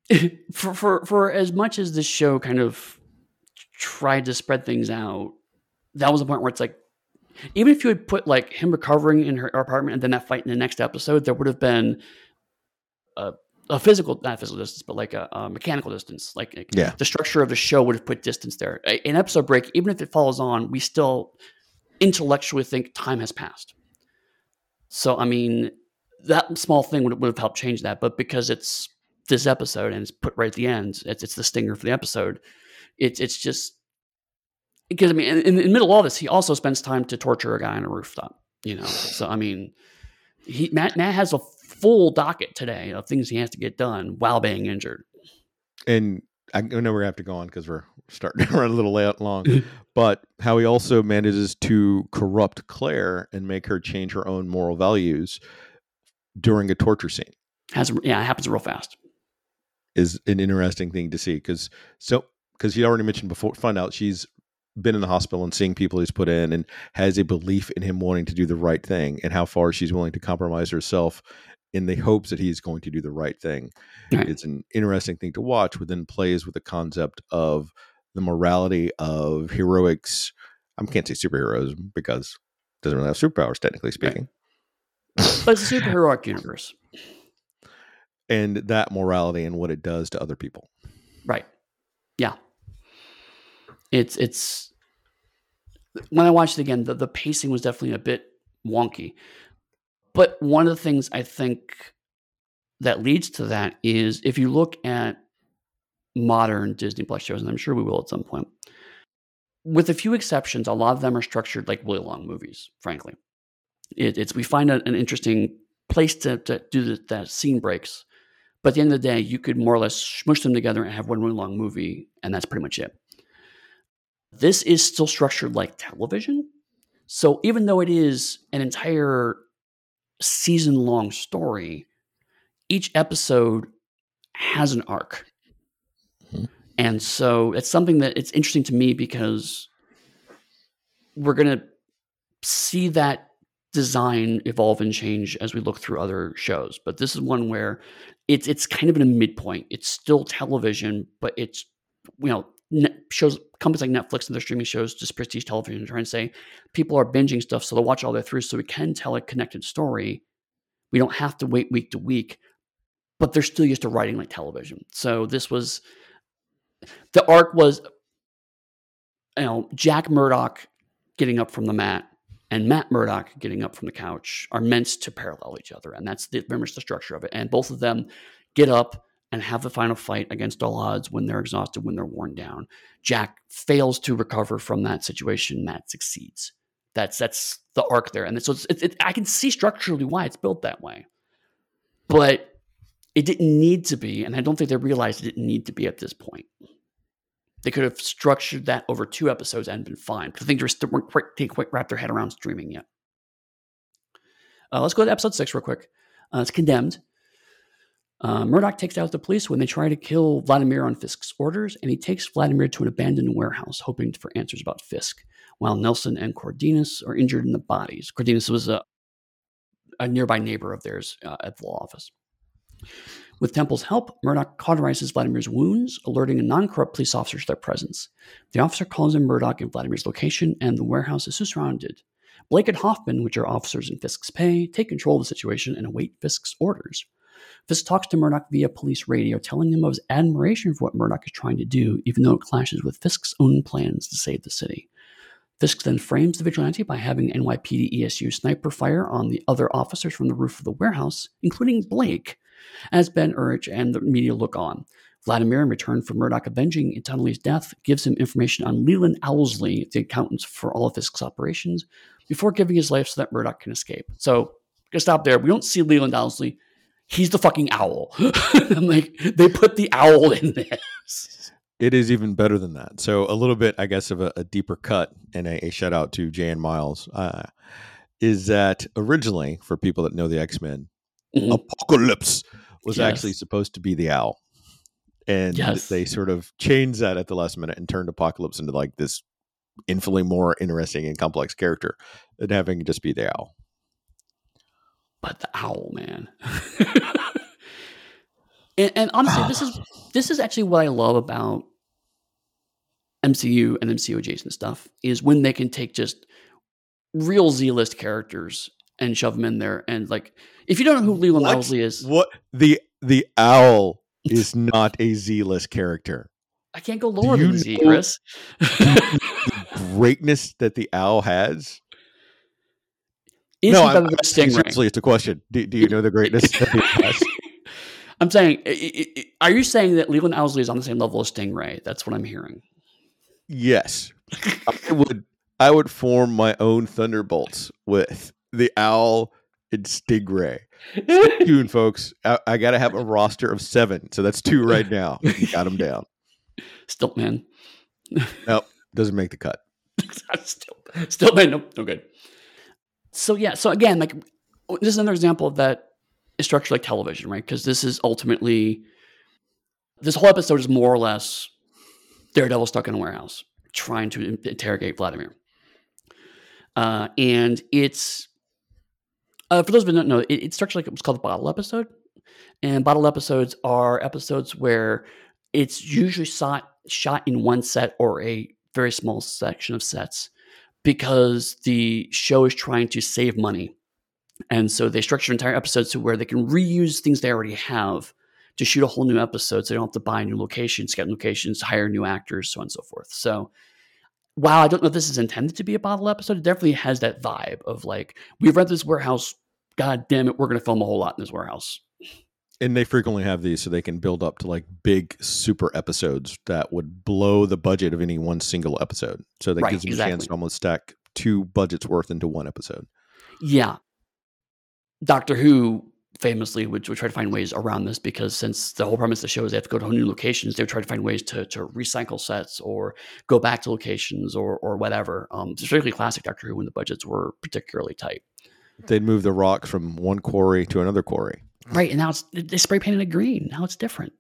for for for as much as this show kind of tried to spread things out, that was the point where it's like even if you had put like him recovering in her apartment and then that fight in the next episode, there would have been a, a physical, not physical distance, but like a, a mechanical distance. Like, like Yeah. the structure of the show would have put distance there. An episode break, even if it follows on, we still intellectually think time has passed. So, I mean, that small thing would, would have helped change that. But because it's this episode and it's put right at the end, it's, it's the stinger for the episode. It's it's just because I mean, in, in the middle of all this, he also spends time to torture a guy on a rooftop. You know, so I mean, he Matt Matt has a full docket today of things he has to get done while being injured. And I know we're to have to go on because we're starting to run a little late long. but how he also manages to corrupt Claire and make her change her own moral values during a torture scene. Has yeah, it happens real fast. is an interesting thing to see because so because he already mentioned before find out she's been in the hospital and seeing people he's put in and has a belief in him wanting to do the right thing and how far she's willing to compromise herself in the hopes that he's going to do the right thing Right. it's an interesting thing to watch within plays with the concept of the morality of heroics i can't say superheroes because it doesn't really have superpowers technically speaking But it's a superheroic universe, and that morality and what it does to other people right? Yeah. It's it's when I watched it again, the, the pacing was definitely a bit wonky. But one of the things I think that leads to that is if you look at modern Disney Plus shows, and I'm sure we will at some point, with a few exceptions, a lot of them are structured like really long movies, frankly. It, it's we find a- an interesting place to, to do the, that scene breaks. But at the end of the day, you could more or less smush them together and have one really long movie, and that's pretty much it. This is still structured like television. So even though it is an entire season long story, each episode has an arc. Mm-hmm. And so it's something that it's interesting to me because we're going to see that design evolve and change as we look through other shows. But this is one where it's it's kind of in a midpoint. It's still television, but it's you know shows companies like Netflix and their streaming shows, just prestige television, trying to say people are binging stuff, so they'll watch all the way through, so we can tell a connected story. We don't have to wait week to week, but they're still used to writing like television. So this was the arc was you know Jack Murdock getting up from the mat and Matt Murdock getting up from the couch are meant to parallel each other. And that's the, very much the structure of it. And both of them get up and have the final fight against all odds when they're exhausted, when they're worn down. Jack fails to recover from that situation. Matt succeeds. That's that's the arc there, and so it's, it, I can see structurally why it's built that way, but it didn't need to be, and I don't think they realized it didn't need to be at this point. They could have structured that over two episodes and been fine. I think they weren't quite, they quite wrap their head around streaming yet. Uh, let's go to episode six real quick. Uh, it's condemned. Uh, Murdock takes out the police when they try to kill Vladimir on Fisk's orders, and he takes Vladimir to an abandoned warehouse, hoping for answers about Fisk, while Nelson and Cardenas are injured in the bodies. Cardenas was a, a nearby neighbor of theirs uh, at the law office. With Temple's help, Murdock cauterizes Vladimir's wounds, alerting a non corrupt police officer to their presence. The officer calls in Murdock and Vladimir's location, and the warehouse is surrounded. Blake and Hoffman, which are officers in Fisk's pay, take control of the situation and await Fisk's orders. Fisk talks to Murdock via police radio, telling him of his admiration for what Murdock is trying to do, even though it clashes with Fisk's own plans to save the city. Fisk then frames the vigilante by having NYPD ESU sniper fire on the other officers from the roof of the warehouse, including Blake, as Ben Urich and the media look on. Vladimir, in return for Murdock avenging Anatoly's death, gives him information on Leland Owlsley, the accountant for all of Fisk's operations, before giving his life so that Murdock can escape. So, gonna stop there. We don't see Leland Owlsley. He's the fucking owl. I'm like, they put the owl in this. It is even better than that. So, a little bit, I guess, of a, a deeper cut and a, a, shout out to Jan Miles uh, is that originally, for people that know the X Men, mm-hmm. Apocalypse was yes. actually supposed to be the owl. And yes. they sort of changed that at the last minute and turned Apocalypse into like this infinitely more interesting and complex character than having just be the owl. But the owl, man. and, and honestly, this is this is actually what I love about MCU and MCU adjacent stuff is when they can take just real Z list characters and shove them in there. And like, if you don't know who Leland what? Owlsley is, what the the owl is not a Z list character. I can't go lower than Z, Chris. greatness that the owl has. Is no, I'm, I'm seriously, it's a question. Do, do you know the greatness he? I'm saying, are you saying that Leland Owlsley is on the same level as Stingray? That's what I'm hearing. Yes, I would. I would form my own thunderbolts with the owl and Stingray. Stay tuned, folks. I, I got to have a roster of seven, so that's two right now. got them down. Stiltman. nope, doesn't make the cut. still, still, man, nope, no good. So yeah, so again, like this is another example of that is structured like television, right? Because this is ultimately this whole episode is more or less Daredevil stuck in a warehouse trying to interrogate Vladimir. Uh, and it's uh, for those of you who don't know, it, it's structured like it was called a bottle episode. And bottle episodes are episodes where it's usually shot shot in one set or a very small section of sets because the show is trying to save money. And so they structure entire episodes to where they can reuse things they already have to shoot a whole new episode. So they don't have to buy new locations, get locations, hire new actors, so on and so forth. So while I don't know if this is intended to be a bottle episode, it definitely has that vibe of like, we've rented this warehouse. God damn it, we're going to film a whole lot in this warehouse. And they frequently have these so they can build up to like big super episodes that would blow the budget of any one single episode. So that right, gives them exactly. a chance to almost stack two budgets worth into one episode. Yeah. Doctor Who famously would, would try to find ways around this because since the whole premise of the show is they have to go to new locations, they would try to find ways to, to recycle sets or go back to locations or or whatever. Um, particularly classic Doctor Who when the budgets were particularly tight. They'd move the rocks from one quarry to another quarry. Right, and now it's they spray painted it green. Now it's different.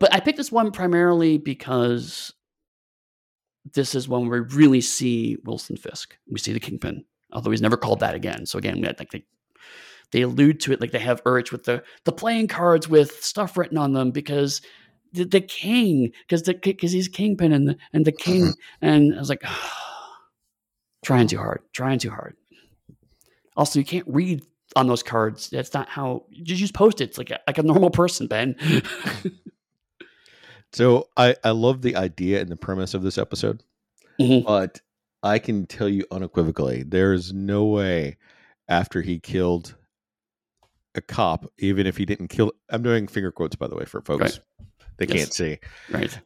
But I picked this one primarily because this is when we really see Wilson Fisk. We see the Kingpin, although he's never called that again. So again, think they they allude to it like they have Urich with the the playing cards with stuff written on them because the, the king because the because he's kingpin and the and the king mm-hmm. and I was like oh, trying too hard, trying too hard. Also, you can't read on those cards. That's not how. Just use post its like a, like a normal person, Ben. so I I love the idea and the premise of this episode, mm-hmm. but I can tell you unequivocally, there is no way after he killed a cop, even if he didn't kill. I'm doing finger quotes by the way for folks right. they yes. can't see. Right.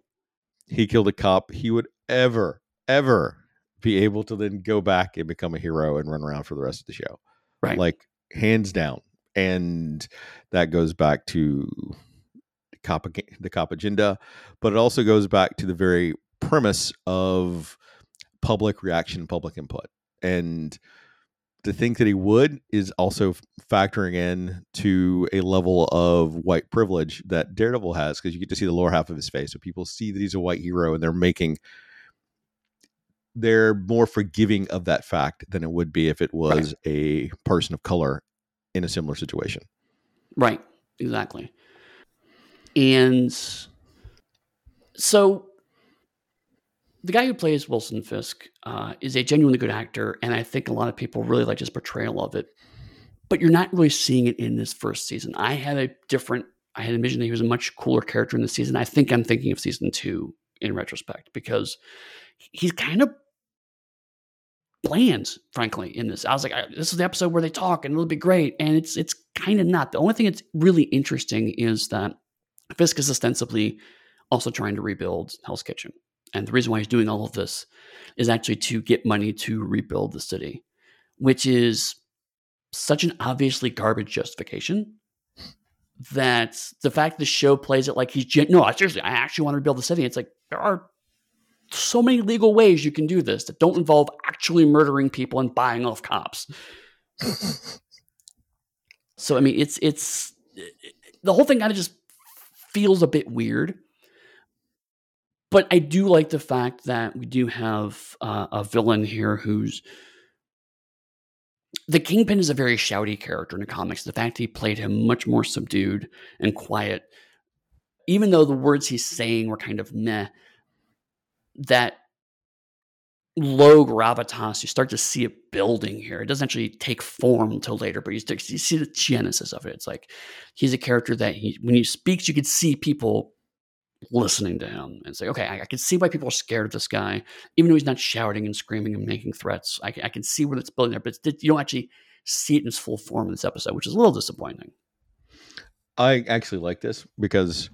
He killed a cop. He would ever, ever be able to then go back and become a hero and run around for the rest of the show. Right. Like hands down. And that goes back to the cop the cop agenda, but it also goes back to the very premise of public reaction, public input. And to think that he would is also factoring in to a level of white privilege that Daredevil has because you get to see the lower half of his face. So people see that he's a white hero and they're making they're more forgiving of that fact than it would be if it was right. a person of color in a similar situation. Right. Exactly. And so the guy who plays Wilson Fisk uh, is a genuinely good actor, and I think a lot of people really like his portrayal of it. But you're not really seeing it in this first season. I had a different. I had envisioned that he was a much cooler character in the season. I think I'm thinking of season two in retrospect because he's kind of bland, frankly, in this. I was like, this is the episode where they talk and it'll be great. And it's it's kind of not. The only thing that's really interesting is that Fisk is ostensibly also trying to rebuild Hell's Kitchen. And the reason why he's doing all of this is actually to get money to rebuild the city, which is such an obviously garbage justification that the fact the show plays it like he's gen- no, seriously, I actually want to rebuild the city. It's like there are so many legal ways you can do this that don't involve actually murdering people and buying off cops. so I mean, it's it's the whole thing kind of just feels a bit weird but I do like the fact that we do have uh, a villain here who's the Kingpin is a very shouty character in the comics. The fact he played him much more subdued and quiet, even though the words he's saying were kind of meh, that low gravitas, you start to see it building here. It doesn't actually take form until later, but you, start, you see the genesis of it. It's like he's a character that he, when he speaks, you can see people listening to him and say, okay, I, I, can see why people are scared of this guy, even though he's not shouting and screaming and making threats. I, I can see where it's building there, but you don't actually see it in its full form in this episode, which is a little disappointing. I actually like this because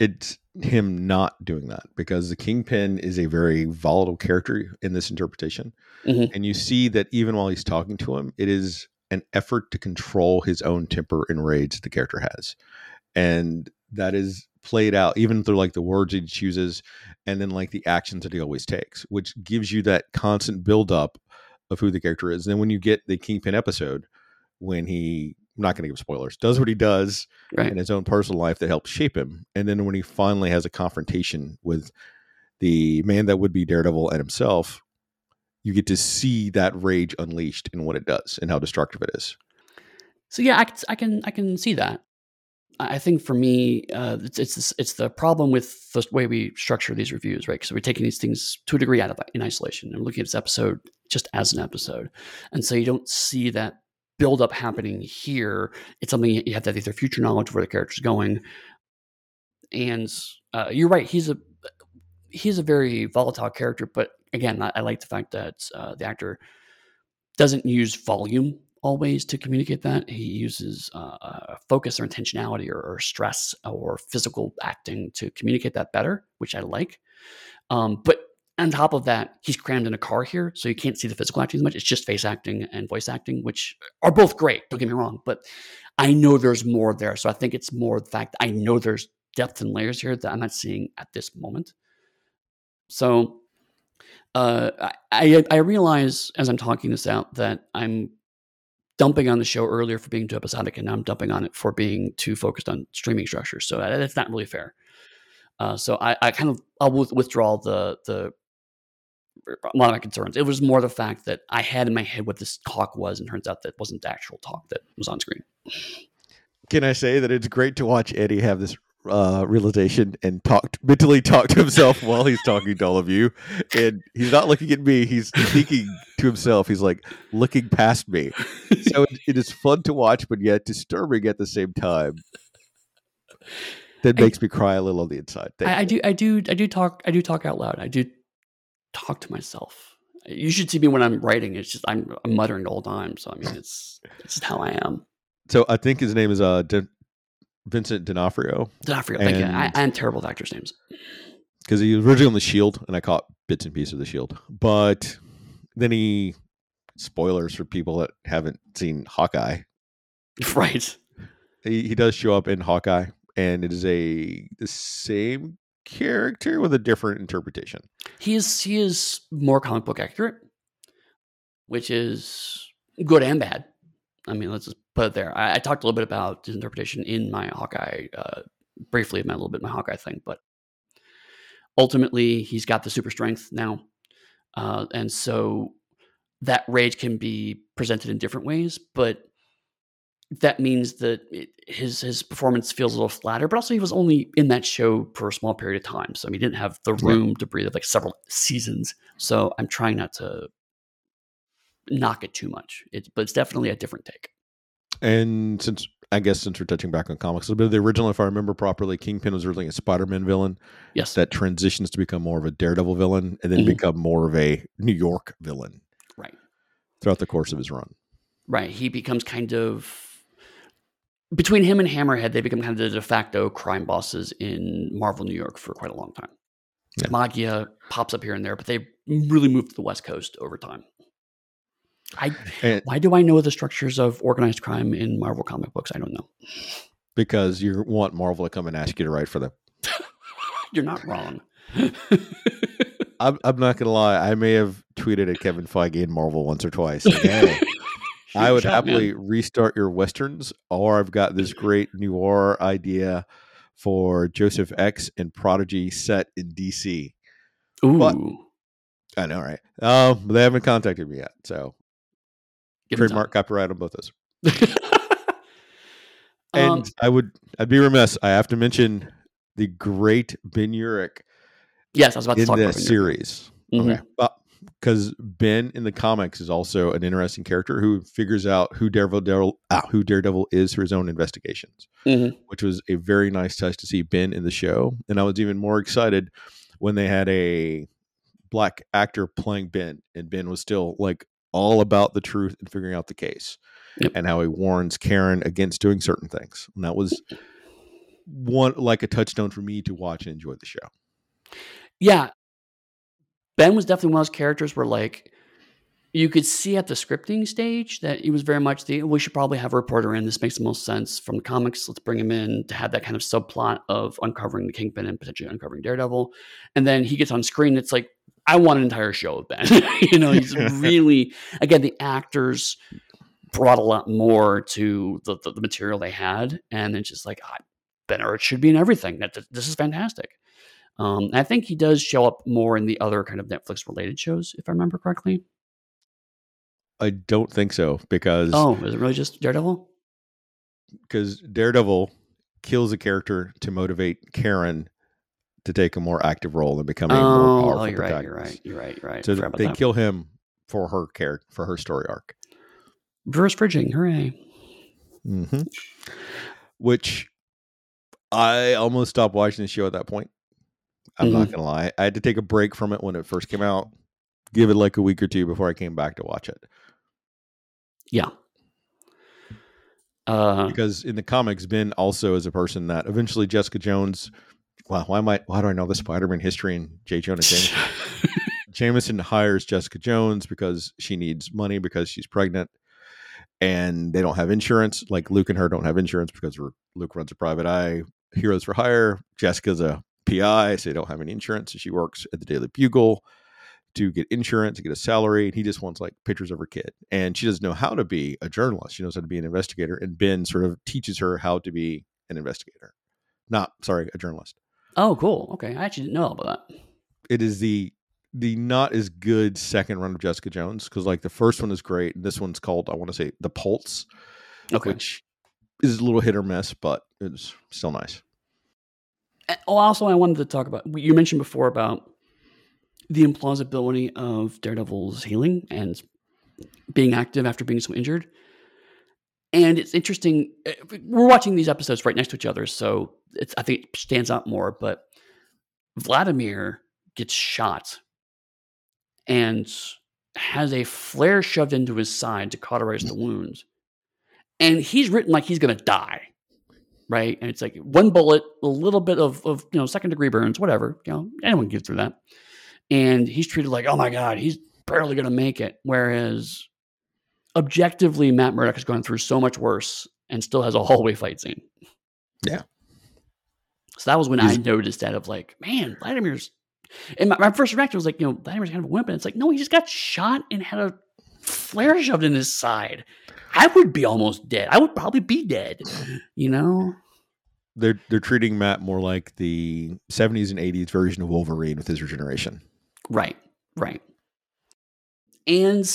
it's him not doing that because the kingpin is a very volatile character in this interpretation. Mm-hmm. and you see that even while he's talking to him it is an effort to control his own temper and rage the character has. And that is played out even through like the words he chooses and then like the actions that he always takes which gives you that constant build up of who the character is. And then when you get the kingpin episode when he I'm not going to give spoilers does what he does right. in his own personal life that helps shape him and then when he finally has a confrontation with the man that would be daredevil and himself you get to see that rage unleashed and what it does and how destructive it is so yeah i can i can, I can see that I think for me, uh, it's it's it's the problem with the way we structure these reviews, right? Because we're taking these things to a degree out of in isolation and looking at this episode just as an episode, and so you don't see that build up happening here. It's something you have to have either future knowledge of where the character's going, and uh, you're right. He's a he's a very volatile character, but again, I, I like the fact that uh, the actor doesn't use volume always to communicate that. He uses uh, uh, focus or intentionality or, or, stress or physical acting to communicate that better, which I like. Um, but on top of that, he's crammed in a car here, so you can't see the physical acting as much. It's just face acting and voice acting, which are both great. Don't get me wrong, but I know there's more there. So I think it's more the fact I know there's depth and layers here that I'm not seeing at this moment. So uh, I, I realize as I'm talking this out that I'm dumping on the show earlier for being too episodic, and now I'm dumping on it for being too focused on streaming structures. So that's not really fair. Uh, so I, I, kind of I'll withdraw the the a lot of my concerns. It was more the fact that I had in my head what this talk was, and turns out that wasn't the actual talk that was on screen. Can I say that it's great to watch Eddy have this uh, realization and talk mentally talk to himself while he's talking to all of you, and he's not looking at me; he's thinking to himself. He's like looking past me. So it, it is fun to watch, but yet disturbing at the same time. That makes I, me cry a little on the inside. I, I do, I do, I do talk, I do talk out loud. I do talk to myself. You should see me when I'm writing. It's just I'm, I'm muttering the whole time. So I mean, it's it's just how I am. So I think his name is uh De- Vincent D'Onofrio. D'Onofrio. Thank you. I, am terrible with actors' names. Because he was originally on the Shield, and I caught bits and pieces of the Shield, but then he spoilers for people that haven't seen Hawkeye. Right. He he does show up in Hawkeye, and it is a the same character with a different interpretation. He is he is more comic book accurate, which is good and bad. I mean, let's just put it there. I, I talked a little bit about his interpretation in my Hawkeye, uh, briefly, a little bit my Hawkeye thing, but ultimately, he's got the super strength now, uh, and so that rage can be presented in different ways, but that means that it, his his performance feels a little flatter. But also, he was only in that show for a small period of time, so I mean, he didn't have the room right. to breathe of like several seasons. So I'm trying not to knock it too much. It's but it's definitely a different take. And since I guess since we're touching back on comics, a bit of the original, if I remember properly, Kingpin was originally a Spider-Man villain. Yes, that transitions to become more of a Daredevil villain, and then mm-hmm. become more of a New York villain. Right. Throughout the course of his run. Right. He becomes kind of between him and Hammerhead, they become kind of the de facto crime bosses in Marvel New York for quite a long time. Yeah. Maggia pops up here and there, but they really moved to the West Coast over time. I and, why do I know the structures of organized crime in Marvel comic books? I don't know. Because you want Marvel to come and ask you to write for them. You're not wrong. I'm, I'm, not gonna lie. I may have tweeted at Kevin Feige and Marvel once or twice. Like, hey, I would shot, happily man. restart your westerns, or I've got this great noir idea for Joseph X and Prodigy set in DC. Ooh. But, I know, right? Um, they haven't contacted me yet, so Give trademark copyright on both those. and um, I would, I'd be remiss. I have to mention the great Ben Urich. Yes, I was about to talk about this series. Mm-hmm. Okay, but because Ben in the comics is also an interesting character who figures out who Daredevil, ah, who Daredevil is through his own investigations, mm-hmm. which was a very nice touch to see Ben in the show. And I was even more excited when they had a black actor playing Ben, and Ben was still like all about the truth and figuring out the case, yep. and how he warns Karen against doing certain things. And that was one like a touchstone for me to watch and enjoy the show. Yeah, Ben was definitely one of those characters where like you could see at the scripting stage that he was very much the we should probably have a reporter in. This makes the most sense from the comics. Let's bring him in to have that kind of subplot of uncovering the Kingpin and potentially uncovering Daredevil. And then he gets on screen. It's like I want an entire show of Ben. you know, he's really again the actors brought a lot more to the, the, the material they had, and it's just like ah, Ben Urich should be in everything. That this is fantastic. Um, I think he does show up more in the other kind of Netflix related shows, if I remember correctly. I don't think so because oh, is it really just Daredevil? Because Daredevil kills a character to motivate Karen to take a more active role and become a oh, more powerful oh, you're right, you're right, you're right, you're right. So they that. kill him for her character for her story arc. Reverse fridging, hooray! Mm-hmm. Which I almost stopped watching the show at that point I'm mm-hmm. not gonna lie. I had to take a break from it when it first came out. Give it like a week or two before I came back to watch it. Yeah. Uh, because in the comics, Ben also is a person that eventually Jessica Jones. Well, why am I? Why do I know the Spider-Man history and J. Jonah Jameson? Jameson hires Jessica Jones because she needs money because she's pregnant, and they don't have insurance. Like Luke and her don't have insurance because Luke runs a private eye. Heroes for Hire. Jessica's a PI, so they don't have any insurance. So she works at the Daily Bugle to get insurance, to get a salary. And he just wants like pictures of her kid. And she doesn't know how to be a journalist. She knows how to be an investigator. And Ben sort of teaches her how to be an investigator. Not sorry, a journalist. Oh, cool. Okay. I actually didn't know about that. It is the the not as good second run of Jessica Jones because like the first one is great. And this one's called I want to say The Pulse, okay. which is a little hit or miss, but it's still nice. Oh, also, I wanted to talk about you mentioned before about the implausibility of Daredevil's healing and being active after being so injured. And it's interesting. Eh, we're watching these episodes right next to each other, so I think it stands out more. But Vladimir gets shot and has a flare shoved into his side to cauterize the wounds, and he's written like he's going to die, right? And it's like one bullet, a little bit of of you know second degree burns, whatever. You know, anyone can get through that and he's treated like, oh my god, he's barely going to make it. Whereas objectively, Matt Murdock has gone through so much worse and still has a hallway fight scene. Yeah. So that was when he's, I noticed that of like, man, Vladimir's. And my, my, first reaction was like, you know, Vladimir's kind of a wimp, and it's like, no, he just got shot and had a flare shoved in his side. I would be almost dead. I would probably be dead. You know they're they're treating Matt more like the 70s and 80s version of Wolverine with his regeneration. Right, right. And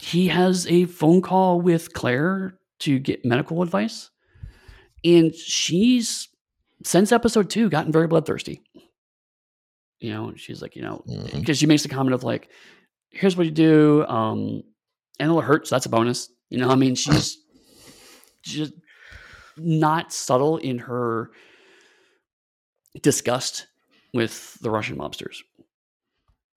he has a phone call with Claire to get medical advice. And she's, since episode two, gotten very bloodthirsty. You know, she's like, you know, because mm-hmm. she makes the comment of like, here's what you do. Um, and it'll hurt. So that's a bonus. You know, I mean, she's just not subtle in her disgust with the Russian mobsters.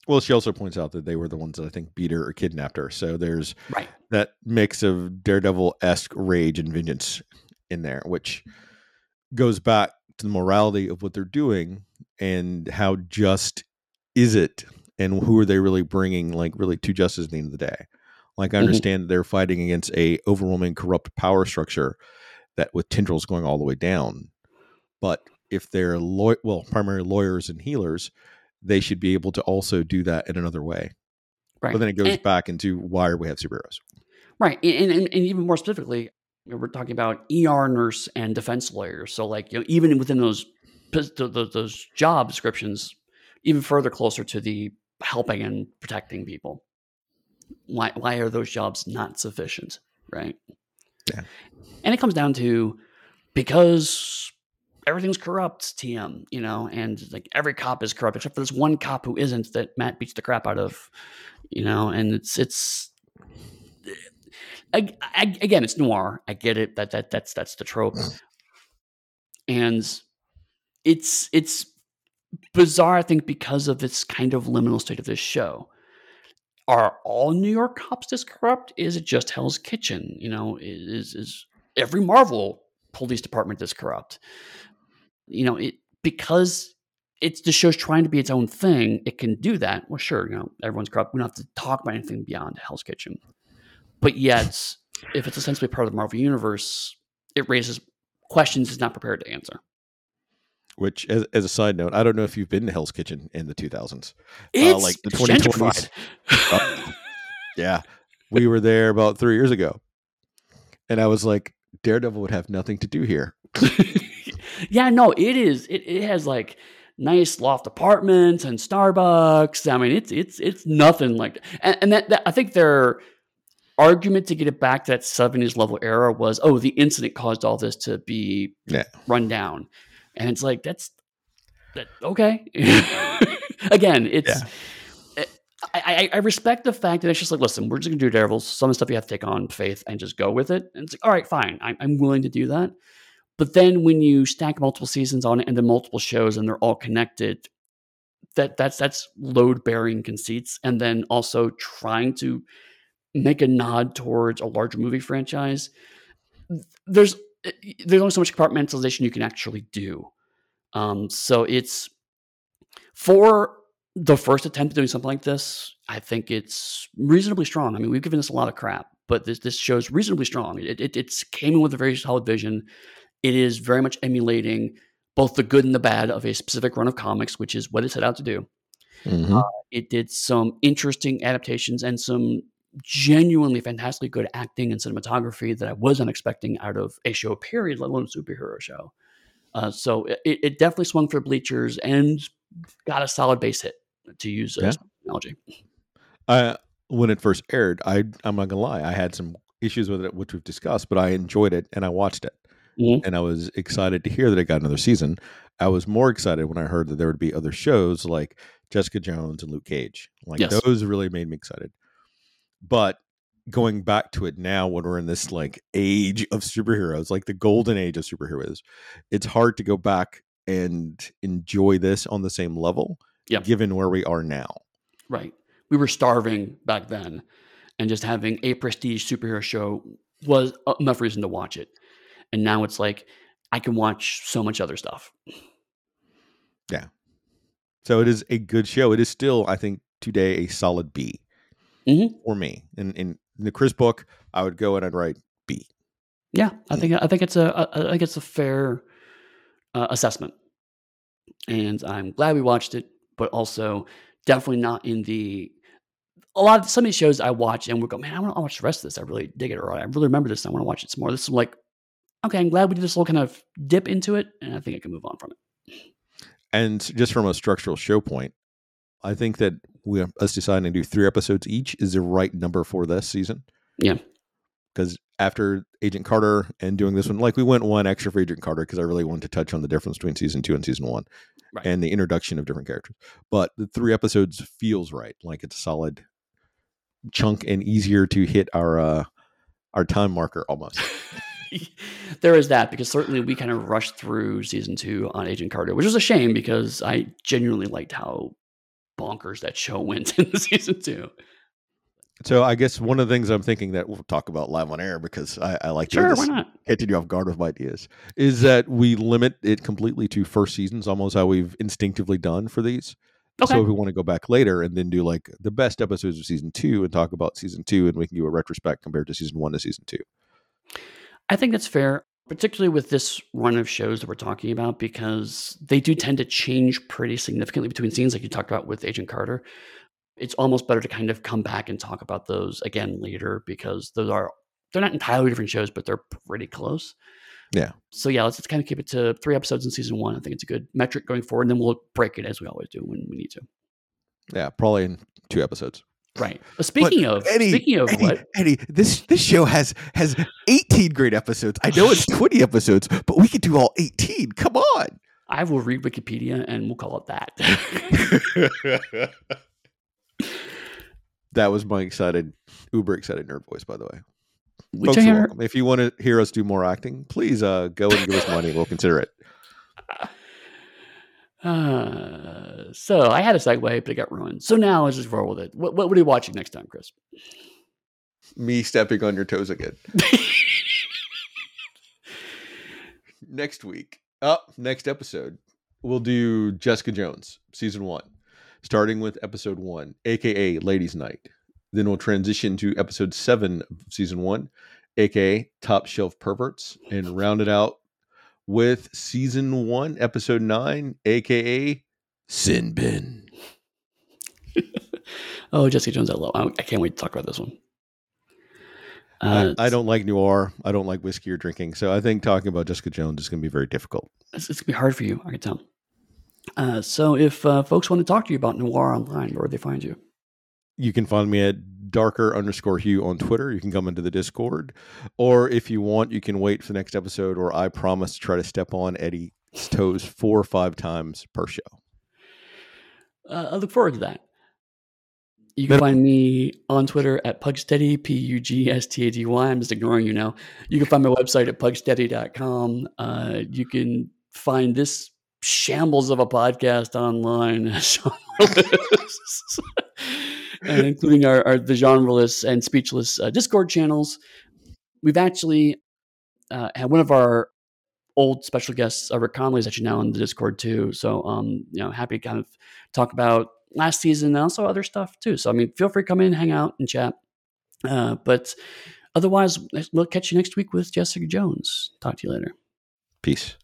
Well, she also points out that they were the ones that I think beat her or kidnapped her. So there's right. that mix of Daredevil esque rage and vengeance in there, which goes back to the morality of what they're doing and how just is it and who are they really bringing like really to justice at the end of the day. Like I mm-hmm. understand mm-hmm. they're fighting against a overwhelming corrupt power structure that with tendrils going all the way down. But if they're law- well, primary lawyers and healers, they should be able to also do that in another way. Right. But then it goes and, back into why are we have superheroes. Right. And, and, and even more specifically, we're talking about ER nurse and defense lawyers. So, like, you know, even within those those job descriptions, even further closer to the helping and protecting people. Why why are those jobs not sufficient? Right. Yeah. And it comes down to because everything's corrupt, TM, you know, and like every cop is corrupt except for this one cop who isn't that Matt beats the crap out of, you know, and it's it's eh, I, I, again, it's noir. I get it. That that that's that's the trope, mm. and it's it's bizarre. I think because of this kind of liminal state of this show. Are all New York cops this corrupt? Is it just Hell's Kitchen? You know, is is every Marvel police department this corrupt? you know, it because it's the show's trying to be its own thing, it can do that. Well, sure, you know, everyone's corrupt. We don't have to talk about anything beyond Hell's Kitchen. But yet, if it's essentially part of the Marvel universe, it raises questions it's not prepared to answer. Which, as, as a side note, I don't know if you've been to Hell's Kitchen in the 2000s. It's uh, like the 2020s. uh, yeah. We were there about three years ago. And I was like, Daredevil would have nothing to do here. yeah, no, it is. It, it has like nice loft apartments and Starbucks. I mean, it's it's it's nothing like. And, and that, that I think their argument to get it back to that 70s level era was, oh, the incident caused all this to be yeah. run down. And it's like that's that okay. Again, it's yeah. Eh, I, I, respect the fact that it's just like, listen, we're just gonna do Daredevils. Some of the stuff you have to take on faith and just go with it. And it's like, all right, fine. I'm, I'm willing to do that. But then when you stack multiple seasons on it and then multiple shows and they're all connected, that that's that's load bearing conceits, and then also trying to make a nod towards a larger movie franchise. There's eh, there's only so much compartmentalization you can actually do. Um, so it's for the first attempt at doing something like this, I think it's reasonably strong. I mean, we've given this a lot of crap, but this this show's reasonably strong. It, it it's came in with a very solid vision. It is very much emulating both the good and the bad of a specific run of comics, which is what it set out to do. Mhm. Uh, it did some interesting adaptations and some genuinely fantastically good acting and cinematography that I wasn't expecting out of a show, period, let alone a superhero show. Uh, so it, it definitely swung for bleachers and got a solid base hit to use Yeah. analogy. I when it first aired, I I'm not gonna lie, I had some issues with it, which we've discussed, but I enjoyed it and I watched it, Mhm. and I was excited to hear that it got another season. I was more excited when I heard that there would be other shows like Jessica Jones and Luke Cage. Like Yes. those really made me excited. But going back to it now, when we're in this like age of superheroes, like the golden age of superheroes, it's hard to go back and enjoy this on the same level, Yep. given where we are now. Right. We were starving back then, and just having a prestige superhero show was enough reason to watch it. And now it's like I can watch so much other stuff. Yeah. So it is a good show. It is still, I think, today a solid B Mhm. for me. In in the Chris book, I would go and I'd write B. Yeah, I think I think it's a I I think it's a fair uh, assessment, and I'm glad we watched it, but also definitely not in the a lot of some of these shows I watch and we go, man, I want to watch the rest of this. I really dig it, or I really remember this. I want to watch it some more. This is like, okay, I'm glad we did this little kind of dip into it, and I think I can move on from it. And just from a structural show point, I think that we us deciding to do three episodes each is the right number for this season. Yeah. Because after Agent Carter and doing this one, like we went one extra for Agent Carter because I really wanted to touch on the difference between season two and season one Right. and the introduction of different characters. But the three episodes feels right. Like it's a solid chunk and easier to hit our uh our time marker almost. there is that because certainly we kind of rushed through season two on Agent Carter, which was a shame because I genuinely liked how bonkers that show went in season two. So I guess one of the things I'm thinking that we'll talk about live on air because I, I like to Sure, just why not? catching you off guard with my ideas is that we limit it completely to first seasons, almost how we've instinctively done for these. Okay. So if we want to go back later and then do like the best episodes of season two and talk about season two, and we can do a retrospect compared to season one to season two. I think that's fair, particularly with this run of shows that we're talking about, because they do tend to change pretty significantly between scenes, like you talked about with Agent Carter. It's almost better to kind of come back and talk about those again later because those are they're not entirely different shows, but they're pretty close. Yeah. So yeah, let's, let's kind of keep it to three episodes in season one. I think it's a good metric going forward, and then we'll break it as we always do when we need to. Yeah, probably in two episodes. Right. But speaking of Eddy, speaking of Eddy, what, Eddy, this this show has has 18 great episodes. I know it's 20 episodes, but we could do all 18. Come on. I will read Wikipedia and we'll call it that. that was my excited, uber excited nerd voice, by the way. Which Folks are welcome. If you want to hear us do more acting, please uh, go and give us money. We'll consider it. Uh, so I had a segue, but it got ruined. So now let's just roll with it. What, what, what are you watching next time, Chris? Me stepping on your toes again. next week, up next episode, we'll do Jessica Jones season one, starting with episode one, aka Ladies' Night. Then we'll transition to episode seven of season one, aka Top Shelf Perverts, and round it out with season one, episode nine, aka Sin Bin. oh, Jessica Jones, I love. I, I can't wait to talk about this one. Uh, I, I don't like noir. I don't like whiskey or drinking. So I think talking about Jessica Jones is going to be very difficult. It's, it's gonna be hard for you. I can tell. Uh, so if uh, folks want to talk to you about noir online, where would they find you? You can find me at darker underscore hue on Twitter. You can come into the Discord. Or if you want, you can wait for the next episode where I promise to try to step on Eddy's toes four or five times per show. Uh, I look forward to that. You can find me on Twitter at Pugsteady, P U G S T A D Y. I'm just ignoring you now. You can find my website at pugsteady.com. Uh, you can find this shambles of a podcast online, and including our, our the genreless and speechless uh, Discord channels. We've actually uh, had one of our old special guests, uh, Rick Conley, is actually now in the Discord too. So, um, you know, happy to kind of talk about last season and also other stuff too. So I mean, feel free to come in, hang out, and chat. Uh, but otherwise, we'll catch you next week with Jessica Jones. Talk to you later. Peace.